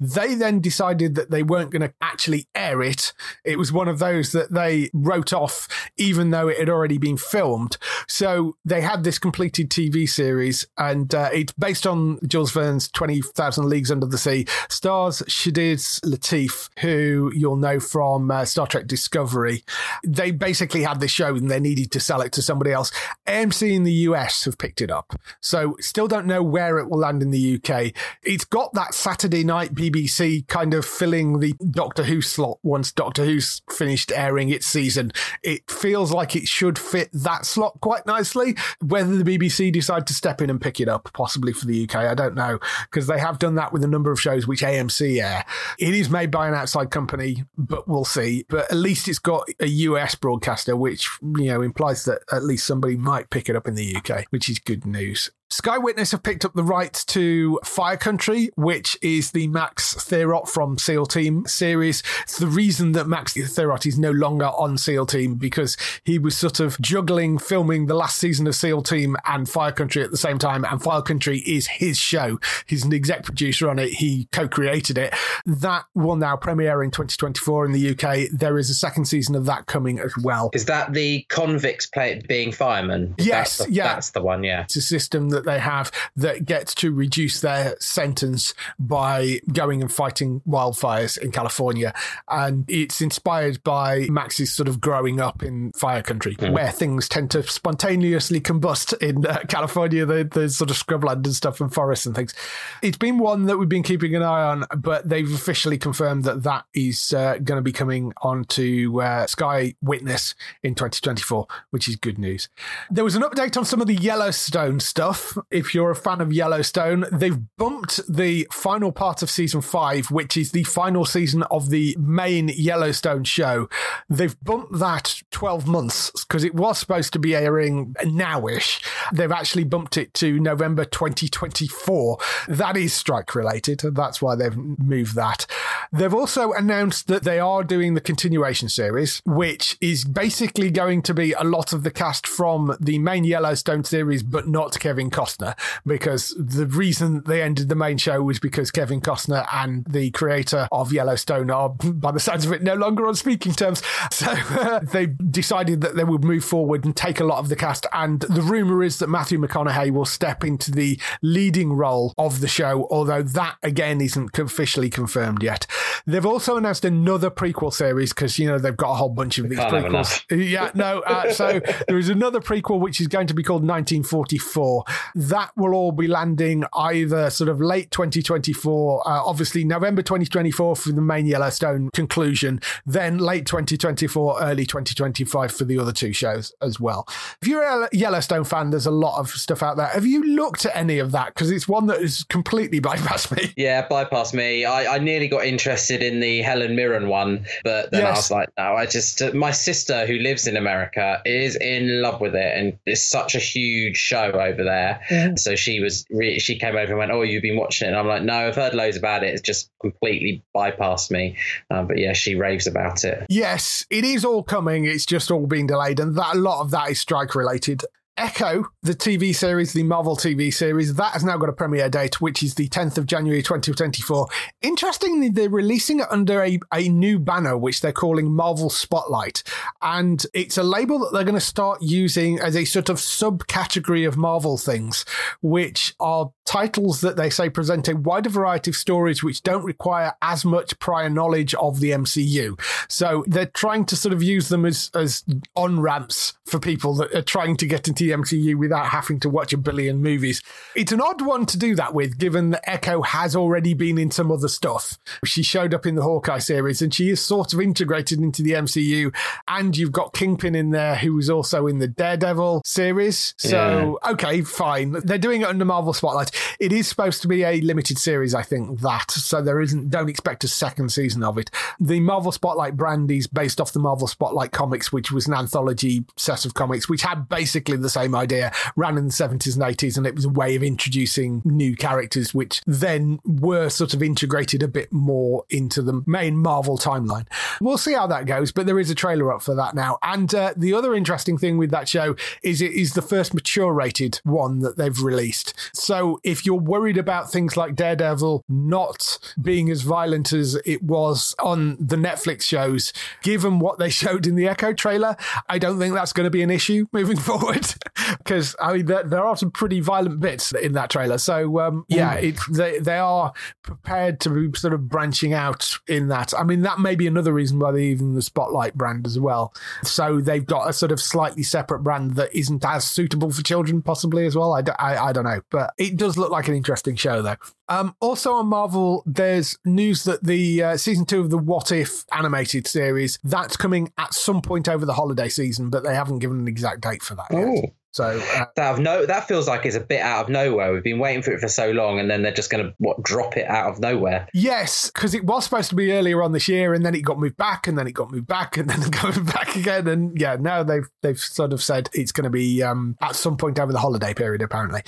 They then decided that they weren't going to actually air it. It was one of those that they wrote off, even though it had already been filmed. So they had this completed TV series, and uh, it's based on Jules Verne's 20,000 Leagues Under the Sea. Stars Shazad Latif, who you'll know from uh, Star Trek Discovery. They basically had this show and they needed to sell it to somebody else. AMC in the US have picked it up. So still don't know where it will land in the UK. It's got that Saturday night BBC kind of filling the Doctor Who slot once Doctor Who's finished airing its season. It feels like it should fit that slot quite nicely. Whether the BBC decide to step in and pick it up, possibly for the UK, I don't know, because they have done that with a number of shows which AMC air. It is made by an outside company, but we'll see. But at least it's got a US broadcaster, which you know implies that at least somebody might pick it up in the UK, which is good news. Sky Witness have picked up the rights to Fire Country, which is the Max Thieriot from SEAL Team series. It's the reason that Max Thieriot is no longer on SEAL Team because he was sort of juggling filming the last season of SEAL Team and Fire Country at the same time. And Fire Country is his show. He's an exec producer on it. He co-created it. That will now premiere in 2024 in the UK. There is a second season of that coming as well. Is that the convicts play being firemen? Yes, that's the, yeah. That's the one, yeah. It's a system that they have that gets to reduce their sentence by going and fighting wildfires in California. And it's inspired by Max's sort of growing up in fire country, Mm. where things tend to spontaneously combust in uh, California, the, the sort of scrubland and stuff and forests and things. It's been one that we've been keeping an eye on, but they've officially confirmed that that is uh, going to be coming onto uh, Sky Witness in 2024, which is good news. There was an update on some of the Yellowstone stuff. If you're a fan of Yellowstone, they've bumped the final part of season five, which is the final season of the main Yellowstone show. They've bumped that 12 months because it was supposed to be airing nowish. They've actually bumped it to November 2024. That is strike related. That's why they've moved that. They've also announced that they are doing the continuation series, which is basically going to be a lot of the cast from the main Yellowstone series, but not Kevin Costner, because the reason they ended the main show was because Kevin Costner and the creator of Yellowstone are, by the sounds of it, no longer on speaking terms. So uh, they decided that they would move forward and take a lot of the cast. And the rumor is that Matthew McConaughey will step into the leading role of the show, although that again isn't officially confirmed yet. They've also announced another prequel series because you know they've got a whole bunch of these prequels. Yeah, no. Uh, so there is another prequel which is going to be called 1944. That will all be landing either sort of late 2024, uh, obviously November 2024 for the main Yellowstone conclusion, then late 2024, early 2025 for the other two shows as well. If you're a Yellowstone fan, there's a lot of stuff out there. Have you looked at any of that? Because it's one that has completely bypassed me. Yeah, bypassed me. I, I nearly got interested in the Helen Mirren one, but then I was like, no, I just. Uh, my sister, who lives in America, is in love with it, and it's such a huge show over there. So she was, re- she came over and went, "Oh, you've been watching it?" And I'm like, "No, I've heard loads about it. It's just completely bypassed me." Um, but yeah, she raves about it. Yes, it is all coming. It's just all being delayed, and that a lot of that is strike related. Echo, the TV series, the Marvel TV series, that has now got a premiere date, which is the 10th of January 2024. Interestingly, they're releasing it under a, a new banner, which they're calling Marvel Spotlight. And it's a label that they're going to start using as a sort of subcategory of Marvel things, which are titles that they say present a wider variety of stories which don't require as much prior knowledge of the MCU. So they're trying to sort of use them as, as on ramps for people that are trying to get into the MCU without having to watch a billion movies. It's an odd one to do that with, given that Echo has already been in some other stuff. She showed up in the Hawkeye series and she is sort of integrated into the MCU. And you've got Kingpin in there, who was also in the Daredevil series. So, yeah. okay, fine. They're doing it under Marvel Spotlight. It is supposed to be a limited series, I think, that. So there isn't, don't expect a second season of it. The Marvel Spotlight brand is based off the Marvel Spotlight comics, which was an anthology set of comics, which had basically the same idea, ran in the 70s and 80s, and it was a way of introducing new characters, which then were sort of integrated a bit more into the main Marvel timeline. We'll see how that goes, but there is a trailer up for that now. And uh, the other interesting thing with that show is it is the first mature rated one that they've released. So if you're worried about things like Daredevil not being as violent as it was on the Netflix shows, given what they showed in the Echo trailer, I don't think that's going to be an issue moving forward. Because I mean, there, there, are some pretty violent bits in that trailer. So um, yeah, it, they they are prepared to be sort of branching out in that. I mean, that may be another reason why they even the Spotlight brand as well. So they've got a sort of slightly separate brand that isn't as suitable for children, possibly as well. I, I, I don't know, but it does look like an interesting show though. Um, also on Marvel, there's news that the uh, season two of the What If animated series that's coming at some point over the holiday season, but they haven't given an exact date for that. Oh. Yet. So uh, that of no, that feels like it's a bit out of nowhere. We've been waiting for it for so long, and then they're just going to what drop it out of nowhere. Yes, because it was supposed to be earlier on this year, and then it got moved back, and then it got moved back, and then going back again, and yeah, now they've they've sort of said it's going to be um, at some point over the holiday period. Apparently,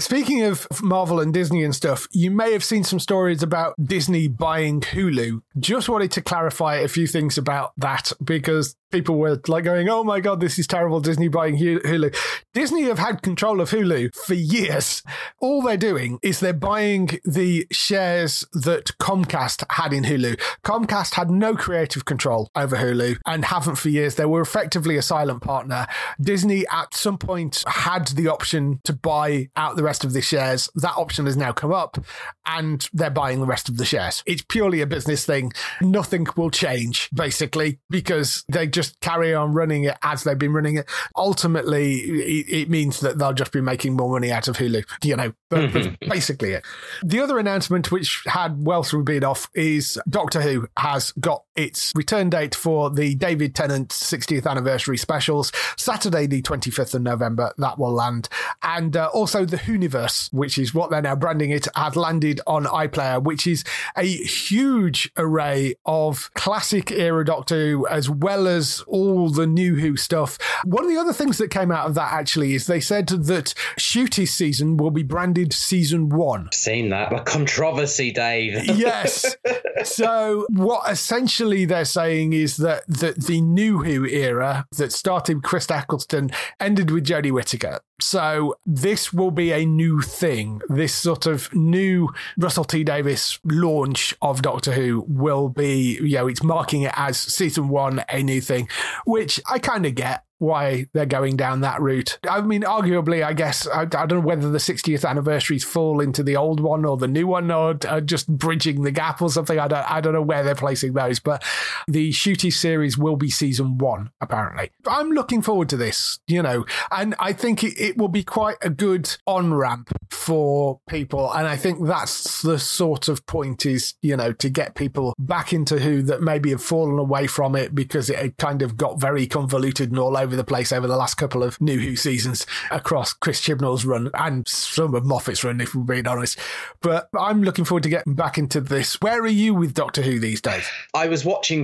speaking of Marvel and Disney and stuff, you may have seen some stories about Disney buying Hulu. Just wanted to clarify a few things about that because people were like going, "Oh my god, this is terrible." Disney buying Hulu. Disney have had control of Hulu for years. All they're doing is they're buying the shares that Comcast had in Hulu. Comcast had no creative control over Hulu and haven't for years. They were effectively a silent partner. Disney at some point had the option to buy out the rest of the shares. That option has now come up and they're buying the rest of the shares. It's purely a business thing. Nothing will change basically because they just carry on running it as they've been running it. Ultimately, it, it means that they'll just be making more money out of Hulu. You know, mm-hmm. basically it. The other announcement, which had well through being off, is Doctor Who has got its return date for the David Tennant 60th anniversary specials, Saturday, the 25th of November. That will land. And uh, also the Whoniverse, which is what they're now branding it, had landed on iPlayer, which is a huge array of classic era Doctor Who as well as all the new Who stuff. One of the other things that came out of that actually is they said that Ncuti's season will be branded season one. Seen that. A controversy, Dave. yes. So what essentially they're saying is that, that the new Who era that started with Chris Eccleston ended with Jodie Whittaker. So this will be a new thing. This sort of new Russell T Davies launch of Doctor Who will be, you know, it's marking it as season one, a new thing, which I kind of get why they're going down that route. I mean, arguably, I guess, I, I, don't know whether the 60th anniversaries fall into the old one or the new one or uh, just bridging the gap or something. I don't, I don't know where they're placing those, but the Ncuti series will be season one, apparently. I'm looking forward to this, you know, and I think it, it will be quite a good on ramp for people. And I think that's the sort of point is, you know, to get people back into Who that maybe have fallen away from it because it kind of got very convoluted and all over the place over the last couple of New Who seasons across Chris Chibnall's run and some of Moffat's run, if we're being honest. But I'm looking forward to getting back into this. Where are you with Doctor Who these days? I was watching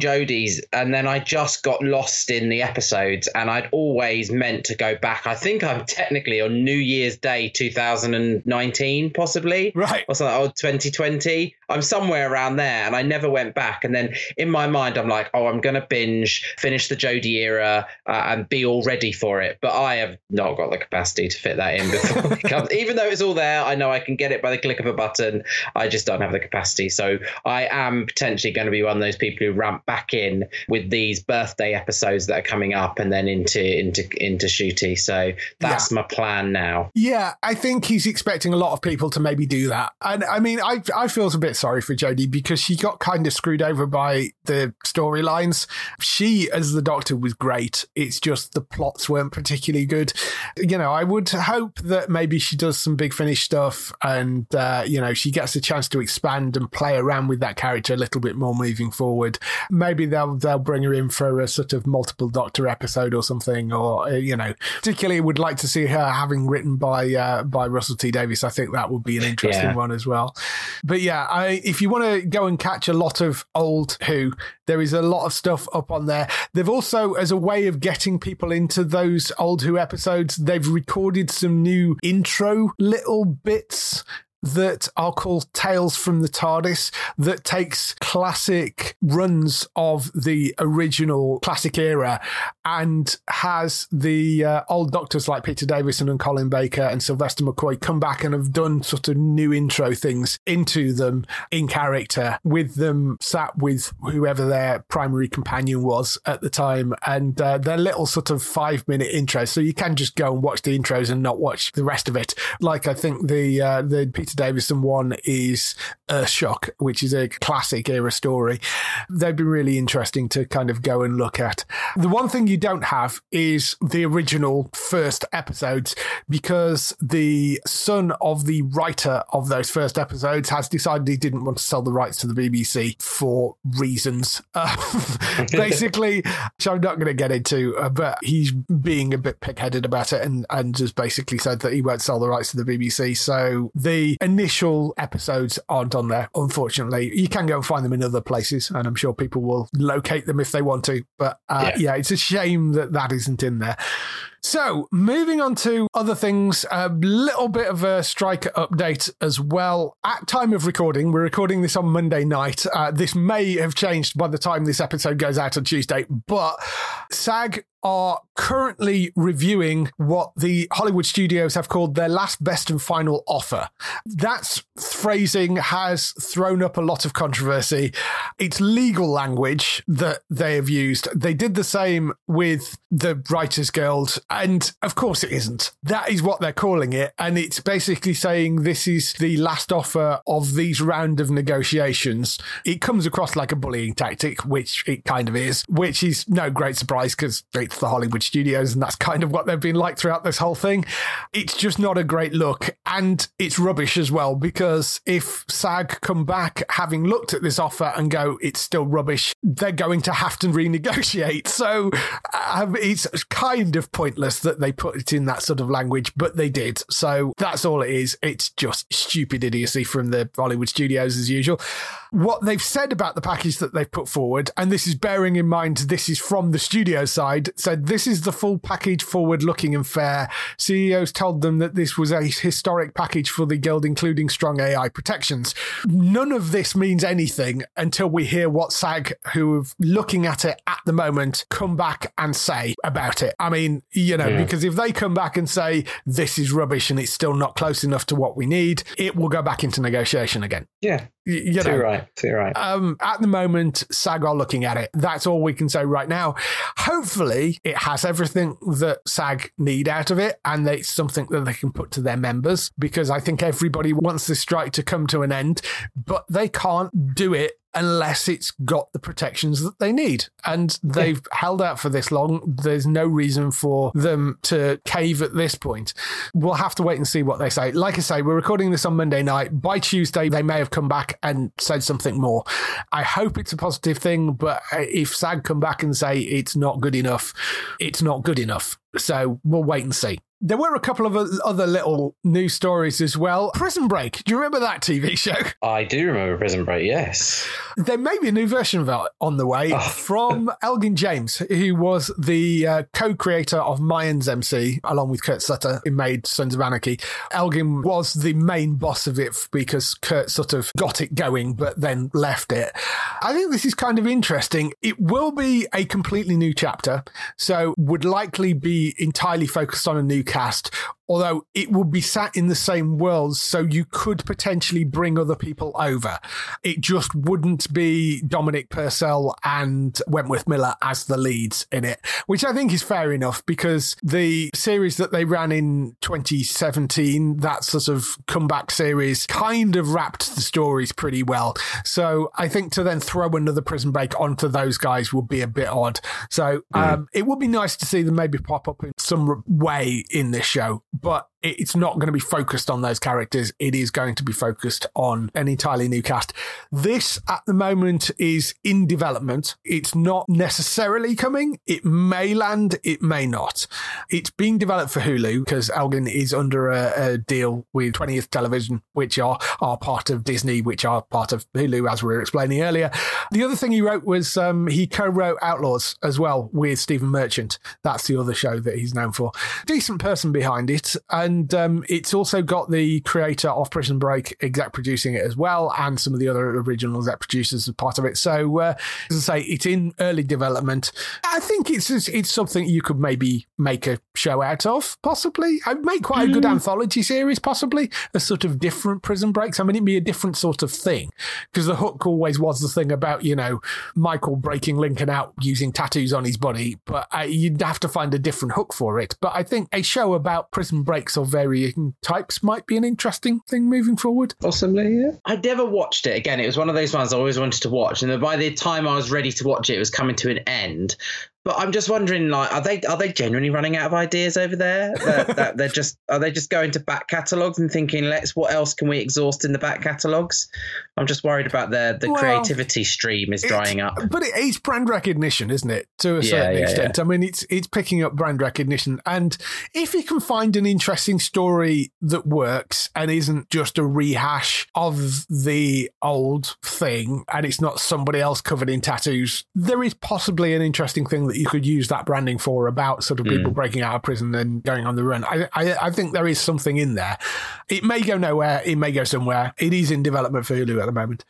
And then I just got lost in the episodes and I'd always meant to go back. I think I'm technically on New Year's Day 2019, possibly. Right. Or something, oh, 2020. I'm somewhere around there and I never went back. And then in my mind, I'm like, oh, I'm going to binge, finish the Jodie era uh, and be all ready for it. But I have not got the capacity to fit that in before it comes. Even though it's all there, I know I can get it by the click of a button. I just don't have the capacity. So I am potentially going to be one of those people who ramp back in with these birthday episodes that are coming up and then into into into Ncuti. So that's yeah. my plan now. Yeah, I think he's expecting a lot of people to maybe do that. And I mean, I I feel a bit sorry for Jodie because she got kind of screwed over by the storylines. She, as the Doctor, was great. It's just the plots weren't particularly good. You know, I would hope that maybe she does some big finish stuff and, uh, you know, she gets a chance to expand and play around with that character a little bit more moving forward. Maybe they'll they'll bring her in for a sort of multiple Doctor episode or something, or uh, you know, particularly would like to see her having written by uh, by Russell T Davies. I think that would be an interesting yeah. one as well. But yeah, I, if you want to go and catch a lot of old Who, there is a lot of stuff up on there. They've also, as a way of getting people into those old Who episodes, they've recorded some new intro little bits that are called Tales from the TARDIS that takes classic runs of the original classic era and has the uh, old doctors like Peter Davison and Colin Baker and Sylvester McCoy come back and have done sort of new intro things into them in character. With them sat with whoever their primary companion was at the time. And uh, their little sort of five minute intros. So you can just go and watch the intros and not watch the rest of it. Like I think the uh, the Peter Peter Davison one is Earthshock, which is a classic era story. They'd be really interesting to kind of go and look at. The one thing you don't have is the original first episodes because the son of the writer of those first episodes has decided he didn't want to sell the rights to the BBC for reasons. Uh, basically, which I'm not going to get into, uh, but he's being a bit pig-headed about it and, and just basically said that he won't sell the rights to the BBC. So the initial episodes aren't on there, unfortunately. You can go and find them in other places, and I'm sure people will locate them if they want to. But uh, yeah. yeah, it's a shame that that isn't in there. So, moving on to other things, a little bit of a striker update as well. At time of recording, we're recording this on Monday night. Uh, this may have changed by the time this episode goes out on Tuesday, but SAG are currently reviewing what the Hollywood studios have called their last best and final offer. That phrasing has thrown up a lot of controversy. It's legal language that they have used. They did the same with the Writers Guild, and of course it isn't. That is what they're calling it, and it's basically saying this is the last offer of these round of negotiations. It comes across like a bullying tactic, which it kind of is, which is no great surprise because it's the Hollywood studios, and that's kind of what they've been like throughout this whole thing. It's just not a great look, and it's rubbish as well because if SAG come back having looked at this offer and go, it's still rubbish, they're going to have to renegotiate. So um, it's kind of pointless that they put it in that sort of language, but they did. So that's all it is. It's just stupid idiocy from the Hollywood studios as usual. What they've said about the package that they've put forward, and this is bearing in mind this is from the studio side, said this is the full package, forward looking and fair. CEOs told them that this was a historic package for the guild, including strong AI protections. None of this means anything until we hear what SAG, who are looking at it at the moment, come back and say about it. I mean, you know, yeah. because if they come back and say this is rubbish and it's still not close enough to what we need, it will go back into negotiation again. Yeah. You know, too too right. Um, at the moment, SAG are looking at it. That's all we can say right now. Hopefully, it has everything that SAG need out of it, and it's something that they can put to their members. Because I think everybody wants this strike to come to an end, but they can't do it unless it's got the protections that they need. And they've yeah. held out for this long. There's no reason for them to cave at this point. We'll have to wait and see what they say. Like I say, we're recording this on Monday night. By Tuesday, they may have come back and said something more. I hope it's a positive thing, but if SAG come back and say it's not good enough, it's not good enough. So we'll wait and see. There were a couple of other little news stories as well. Prison Break. Do you remember that TV show? I do remember Prison Break, yes. There may be a new version of it on the way oh. from Elgin James, who was the uh, co creator of Mayans MC, along with Kurt Sutter, who made Sons of Anarchy. Elgin was the main boss of it because Kurt sort of got it going, but then left it. I think this is kind of interesting. It will be a completely new chapter, so would likely be entirely focused on a new cast although it would be sat in the same world, so you could potentially bring other people over. It just wouldn't be Dominic Purcell and Wentworth Miller as the leads in it, which I think is fair enough because the series that they ran in 2017, that sort of comeback series, kind of wrapped the stories pretty well. So I think to then throw another prison break onto those guys would be a bit odd. So um, it would be nice to see them maybe pop up in some way in this show, but it's not going to be focused on those characters. It is going to be focused on an entirely new cast. This at the moment is in development. It's not necessarily coming. It may land, it may not. It's being developed for Hulu because Elgin is under a, a, deal with 20th Television, which are, are part of Disney, which are part of Hulu, as we were explaining earlier. The other thing he wrote was um, he co wrote Outlaws as well with Stephen Merchant. That's the other show that he's known for. Decent person behind it. And and um, it's also got the creator of Prison Break exec producing it as well, and some of the other original exec producers as part of it. So, uh, as I say, it's in early development. I think it's it's something you could maybe make a show out of, possibly. I'd make quite a good mm. anthology series, possibly a sort of different Prison Breaks. I mean, it'd be a different sort of thing because the hook always was the thing about you know Michael breaking Lincoln out using tattoos on his body, but uh, you'd have to find a different hook for it. But I think a show about prison breaks or varying types might be an interesting thing moving forward. Possibly, yeah. I never watched it. Again, it was one of those ones I always wanted to watch, and by the time I was ready to watch it, it was coming to an end. But I'm just wondering, like, are they are they genuinely running out of ideas over there? that, that they're just are they just going to back catalogs and thinking, let's what else can we exhaust in the back catalogs? I'm just worried about the the well, creativity stream is drying up. But it, it's brand recognition, isn't it? To a certain yeah, extent. Yeah. I mean, it's it's picking up brand recognition, and if you can find an interesting story that works and isn't just a rehash of the old thing, and it's not somebody else covered in tattoos, there is possibly an interesting thing that that you could use that branding for about sort of people mm. breaking out of prison and going on the run. I, I, I think there is something in there. It may go nowhere. It may go somewhere. It is in development for Hulu at the moment.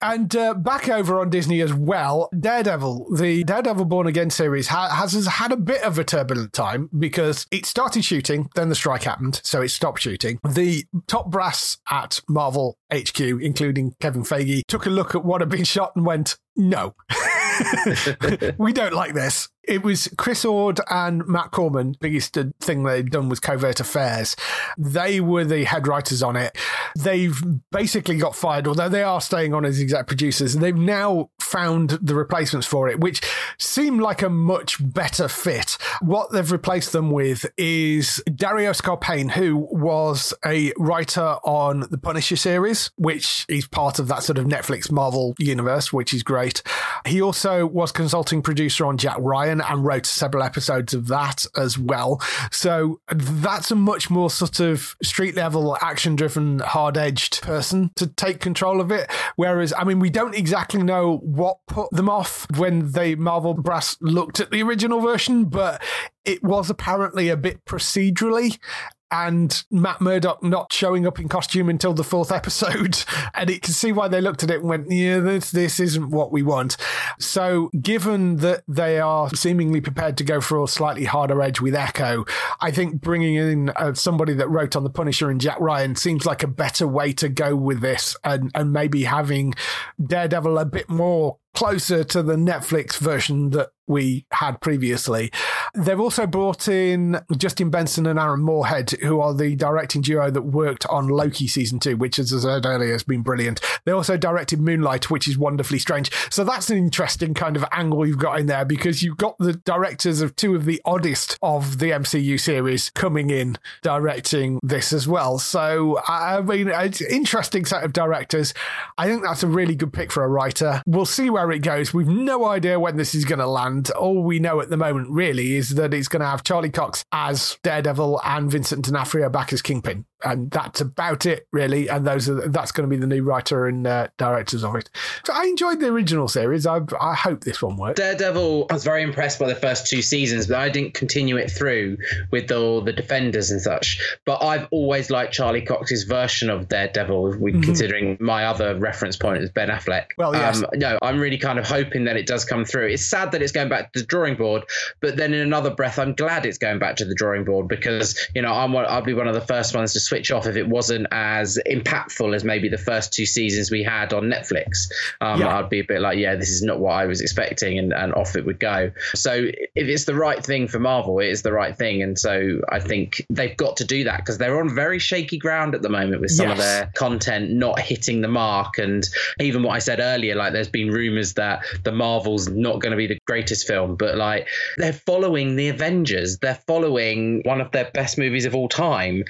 And uh, back over on Disney as well, Daredevil, the Daredevil Born Again series ha- has had a bit of a turbulent time because it started shooting, then the strike happened, so it stopped shooting. The top brass at Marvel HQ, including Kevin Feige, took a look at what had been shot and went, no. we don't like this it was Chris Ord and Matt Corman. Biggest thing they'd done was Covert Affairs. They were the head writers on it. They've basically got fired, although they are staying on as exec producers. They've now found the replacements for it, which seem like a much better fit. What they've replaced them with is Dario Scardapane, who was a writer on the Punisher series, which is part of that sort of Netflix Marvel universe, which is great. He also was consulting producer on Jack Ryan and wrote several episodes of that as well. So that's a much more sort of street level, action driven, hard edged person to take control of it. Whereas, I mean, we don't exactly know what put them off when they Marvel Brass looked at the original version, but it was apparently a bit procedurally and Matt Murdock not showing up in costume until the fourth episode. And it can see why they looked at it and went, yeah, this, this isn't what we want. So, given that they are seemingly prepared to go for a slightly harder edge with Echo, I think bringing in uh, somebody that wrote on The Punisher and Jack Ryan seems like a better way to go with this and, and maybe having Daredevil a bit more closer to the Netflix version that we had previously. They've also brought in Justin Benson and Aaron Moorhead, who are the directing duo that worked on Loki season two, which, as I said earlier, has been brilliant. They also directed Moon Knight, which is wonderfully strange. So that's an interesting kind of angle you've got in there because you've got the directors of two of the oddest of the MCU series coming in directing this as well. So, I mean, it's interesting set of directors. I think that's a really good pick for a writer. We'll see where where it goes. We've no idea when this is going to land. And all we know at the moment, really, is that it's going to have Charlie Cox as Daredevil and Vincent D'Onofrio back as Kingpin. And that's about it really. And those are that's going to be the new writer and uh, directors of it. So I enjoyed the original series. I I hope this one works. Daredevil, I was very impressed by the first two seasons, but I didn't continue it through with all the defenders and such. But I've always liked Charlie Cox's version of Daredevil, mm-hmm. considering my other reference point is Ben Affleck. Well, yes. Um, no, I'm really kind of hoping that it does come through. It's sad that it's going back to the drawing board, but then in another breath, I'm glad it's going back to the drawing board because you know I'm I'll be one of the first ones to switch off if it wasn't as impactful as maybe the first two seasons we had on Netflix. Um, yeah. I'd be a bit like, yeah, this is not what I was expecting, and, and off it would go. So if it's the right thing for Marvel, it is the right thing, and so I think they've got to do that because they're on very shaky ground at the moment with some yes. of their content not hitting the mark, and even what I said earlier, like there's been rumors that the Marvels not going to be the greatest film, but like they're following the Avengers, they're following one of their best movies of all time.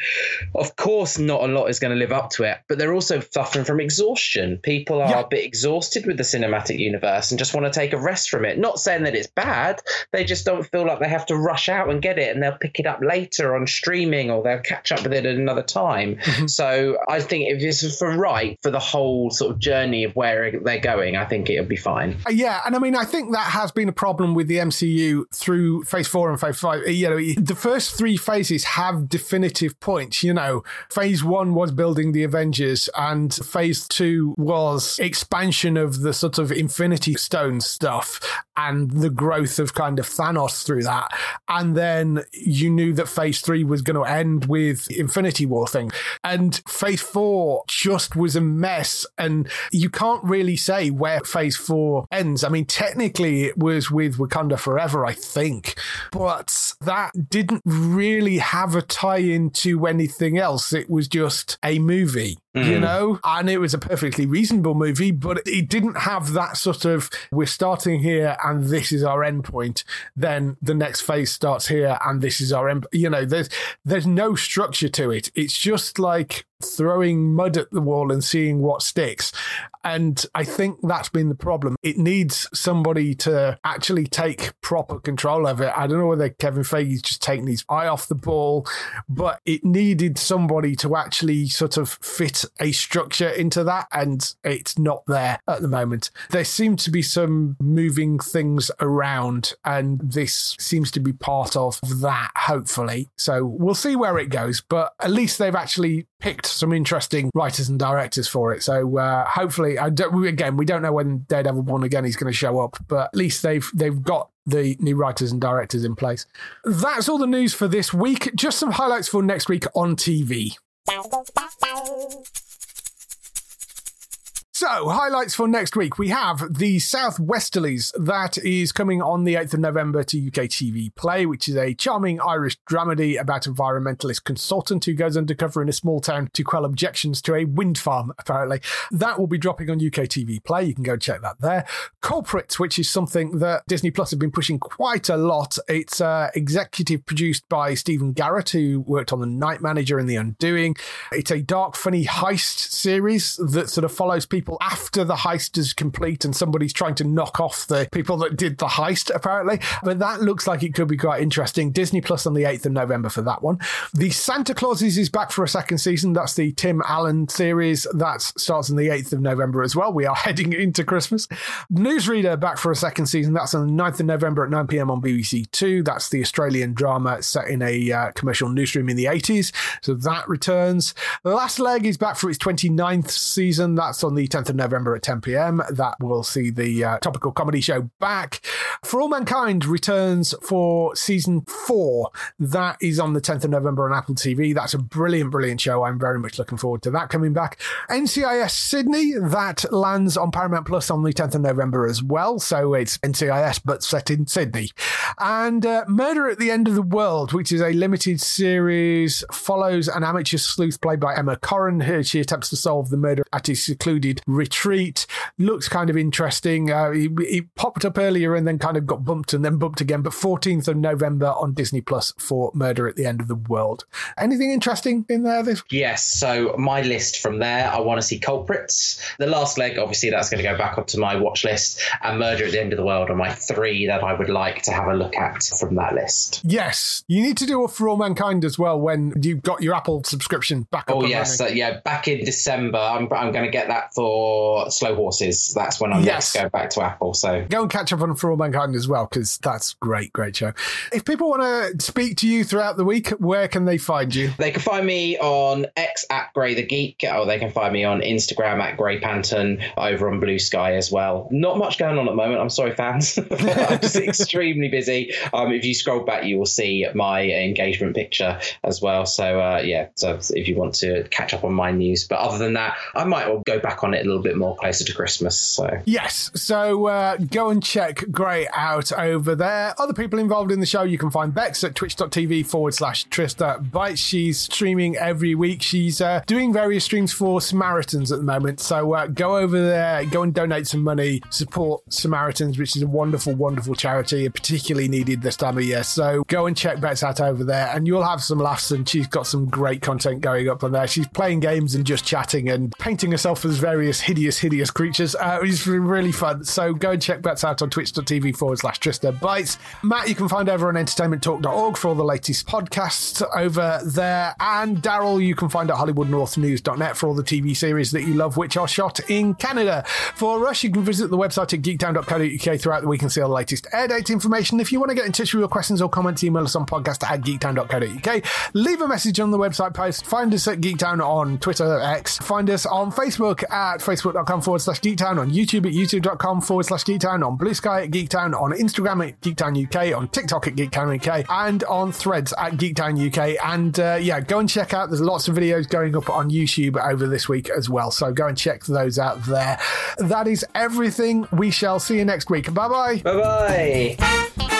Of course, not a lot is going to live up to it, but they're also suffering from exhaustion. People are yeah. a bit exhausted with the cinematic universe and just want to take a rest from it. Not saying that it's bad, they just don't feel like they have to rush out and get it and they'll pick it up later on streaming or they'll catch up with it at another time. Mm-hmm. So I think if it's for right for the whole sort of journey of where they're going, I think it'll be fine. Uh, yeah, and I mean, I think that has been a problem with the MCU through Phase Four and Phase Five. You know, the first three phases have definitive points. You know, Phase One was building the Avengers, and Phase Two was expansion of the sort of Infinity Stone stuff and the growth of kind of Thanos through that. And then you knew that Phase Three was going to end with Infinity War thing, and Phase Four just was a mess, and you can't really say where Phase Four ends. I mean, technically, it was with Wakanda Forever, I think, but that didn't really have a tie into anything else. It was just a movie. Mm. You know, and it was a perfectly reasonable movie, but it didn't have that sort of we're starting here and this is our end point. Then the next phase starts here and this is our end. You know, there's there's no structure to it. It's just like throwing mud at the wall and seeing what sticks. And I think that's been the problem. It needs somebody to actually take proper control of it. I don't know whether Kevin Feige's just taking his eye off the ball, but it needed somebody to actually sort of fit a structure into that. And it's not there at the moment. There seem to be some moving things around, and this seems to be part of that, hopefully. So we'll see where it goes. But at least they've actually picked some interesting writers and directors for it. So uh, hopefully, I don't, again, we don't know when Daredevil Born Again is going to show up, but at least they've they've got the new writers and directors in place. That's all the news for this week. Just some highlights for next week on TV. So, highlights for next week. We have The Southwesterlies. That is coming on the 8th of November to UK TV Play, which is a charming Irish dramedy about environmentalist consultant who goes undercover in a small town to quell objections to a wind farm, apparently. That will be dropping on UK TV Play. You can go check that there. Culprit, which is something that Disney Plus have been pushing quite a lot. It's uh, executive produced by Stephen Garrett, who worked on The Night Manager and The Undoing. It's a dark, funny heist series that sort of follows people people after the heist is complete and somebody's trying to knock off the people that did the heist, apparently. But that looks like it could be quite interesting. Disney Plus on the 8th of November for that one. The Santa Clauses is back for a second season. That's the Tim Allen series. That starts on the 8th of November as well. We are heading into Christmas. Newsreader back for a second season. That's on the 9th of November at 9 pm on BBC Two. That's the Australian drama set in a uh, commercial newsroom in the 80s. So that returns. The Last Leg is back for its 29th season. That's on the 10th 10th of November at 10 p.m. That will see the uh, topical comedy show back. For All Mankind returns for season four. That is on the 10th of November on Apple TV. That's a brilliant, brilliant show. I'm very much looking forward to that coming back. NCIS Sydney, that lands on Paramount Plus on the 10th of November as well. So it's NCIS, but set in Sydney. And uh, Murder at the End of the World, which is a limited series, follows an amateur sleuth played by Emma Corrin. Here she attempts to solve the murder at a secluded Retreat. Looks kind of interesting. Uh, it, it popped up earlier and then kind of got bumped and then bumped again. But 14th of November on Disney Plus for Murder at the End of the World. Anything interesting in there? This Yes, so my list from there, I want to see Culprits. The Last Leg, obviously, that's going to go back onto my watch list, and Murder at the End of the World are my three that I would like to have a look at from that list. Yes, you need to do a For All Mankind as well when you've got your Apple subscription back up. Oh, yes, uh, yeah, back in December, I'm, I'm going to get that for Slow Horses. That's when I'm Yes. next go back to Apple. So Go and catch up on For All Mankind as well, because that's great, great show. If people want to speak to you throughout the week, where can they find you? They can find me on X at Gray the Geek, or they can find me on Instagram at Gray Panton, over on Blue Sky as well. Not much going on at the moment. I'm sorry, fans. I'm just extremely busy. Um, if you scroll back, you will see my engagement picture as well. So uh, yeah, so if you want to catch up on my news, but other than that, I might well go back on it a little bit more closer to Christmas. So Yes, so uh, go and check Gray out over there. Other people involved in the show, you can find Bex at twitch.tv forward slash Trista Bites. She's streaming every week. She's uh, doing various streams for Samaritans at the moment. So uh, go over there, go and donate some money, support Samaritans, which is a wonderful, wonderful charity, particularly needed this time of year. So go and check Bex out over there, and you'll have some laughs. And she's got some great content going up on there. She's playing games and just chatting and painting herself as various hideous, hideous creatures. Uh, it's really fun. So go and check that out on twitch.tv forward slash Trista Bites. Matt, you can find over on entertainmenttalk.org for all the latest podcasts over there. And Daryl, you can find at hollywoodnorthnews.net for all the TV series that you love, which are shot in Canada. For us, you can visit the website at geektown.co.uk throughout the week and see all the latest air date information. If you want to get in touch with your questions or comments, email us on podcast at geektown.co.uk. Leave a message on the website post. Find us at Geektown on Twitter, X. Find us on Facebook at facebook.com forward slash geektown, on YouTube at youtube.com forward slash geektown, on Blue Sky at Geektown, on Instagram at Geektown UK, on TikTok at Geektown UK, and on threads at Geektown UK. And uh, yeah, go and check out. There's lots of videos going up on YouTube over this week as well. So go and check those out there. That is everything. We shall see you next week. Bye bye. bye bye.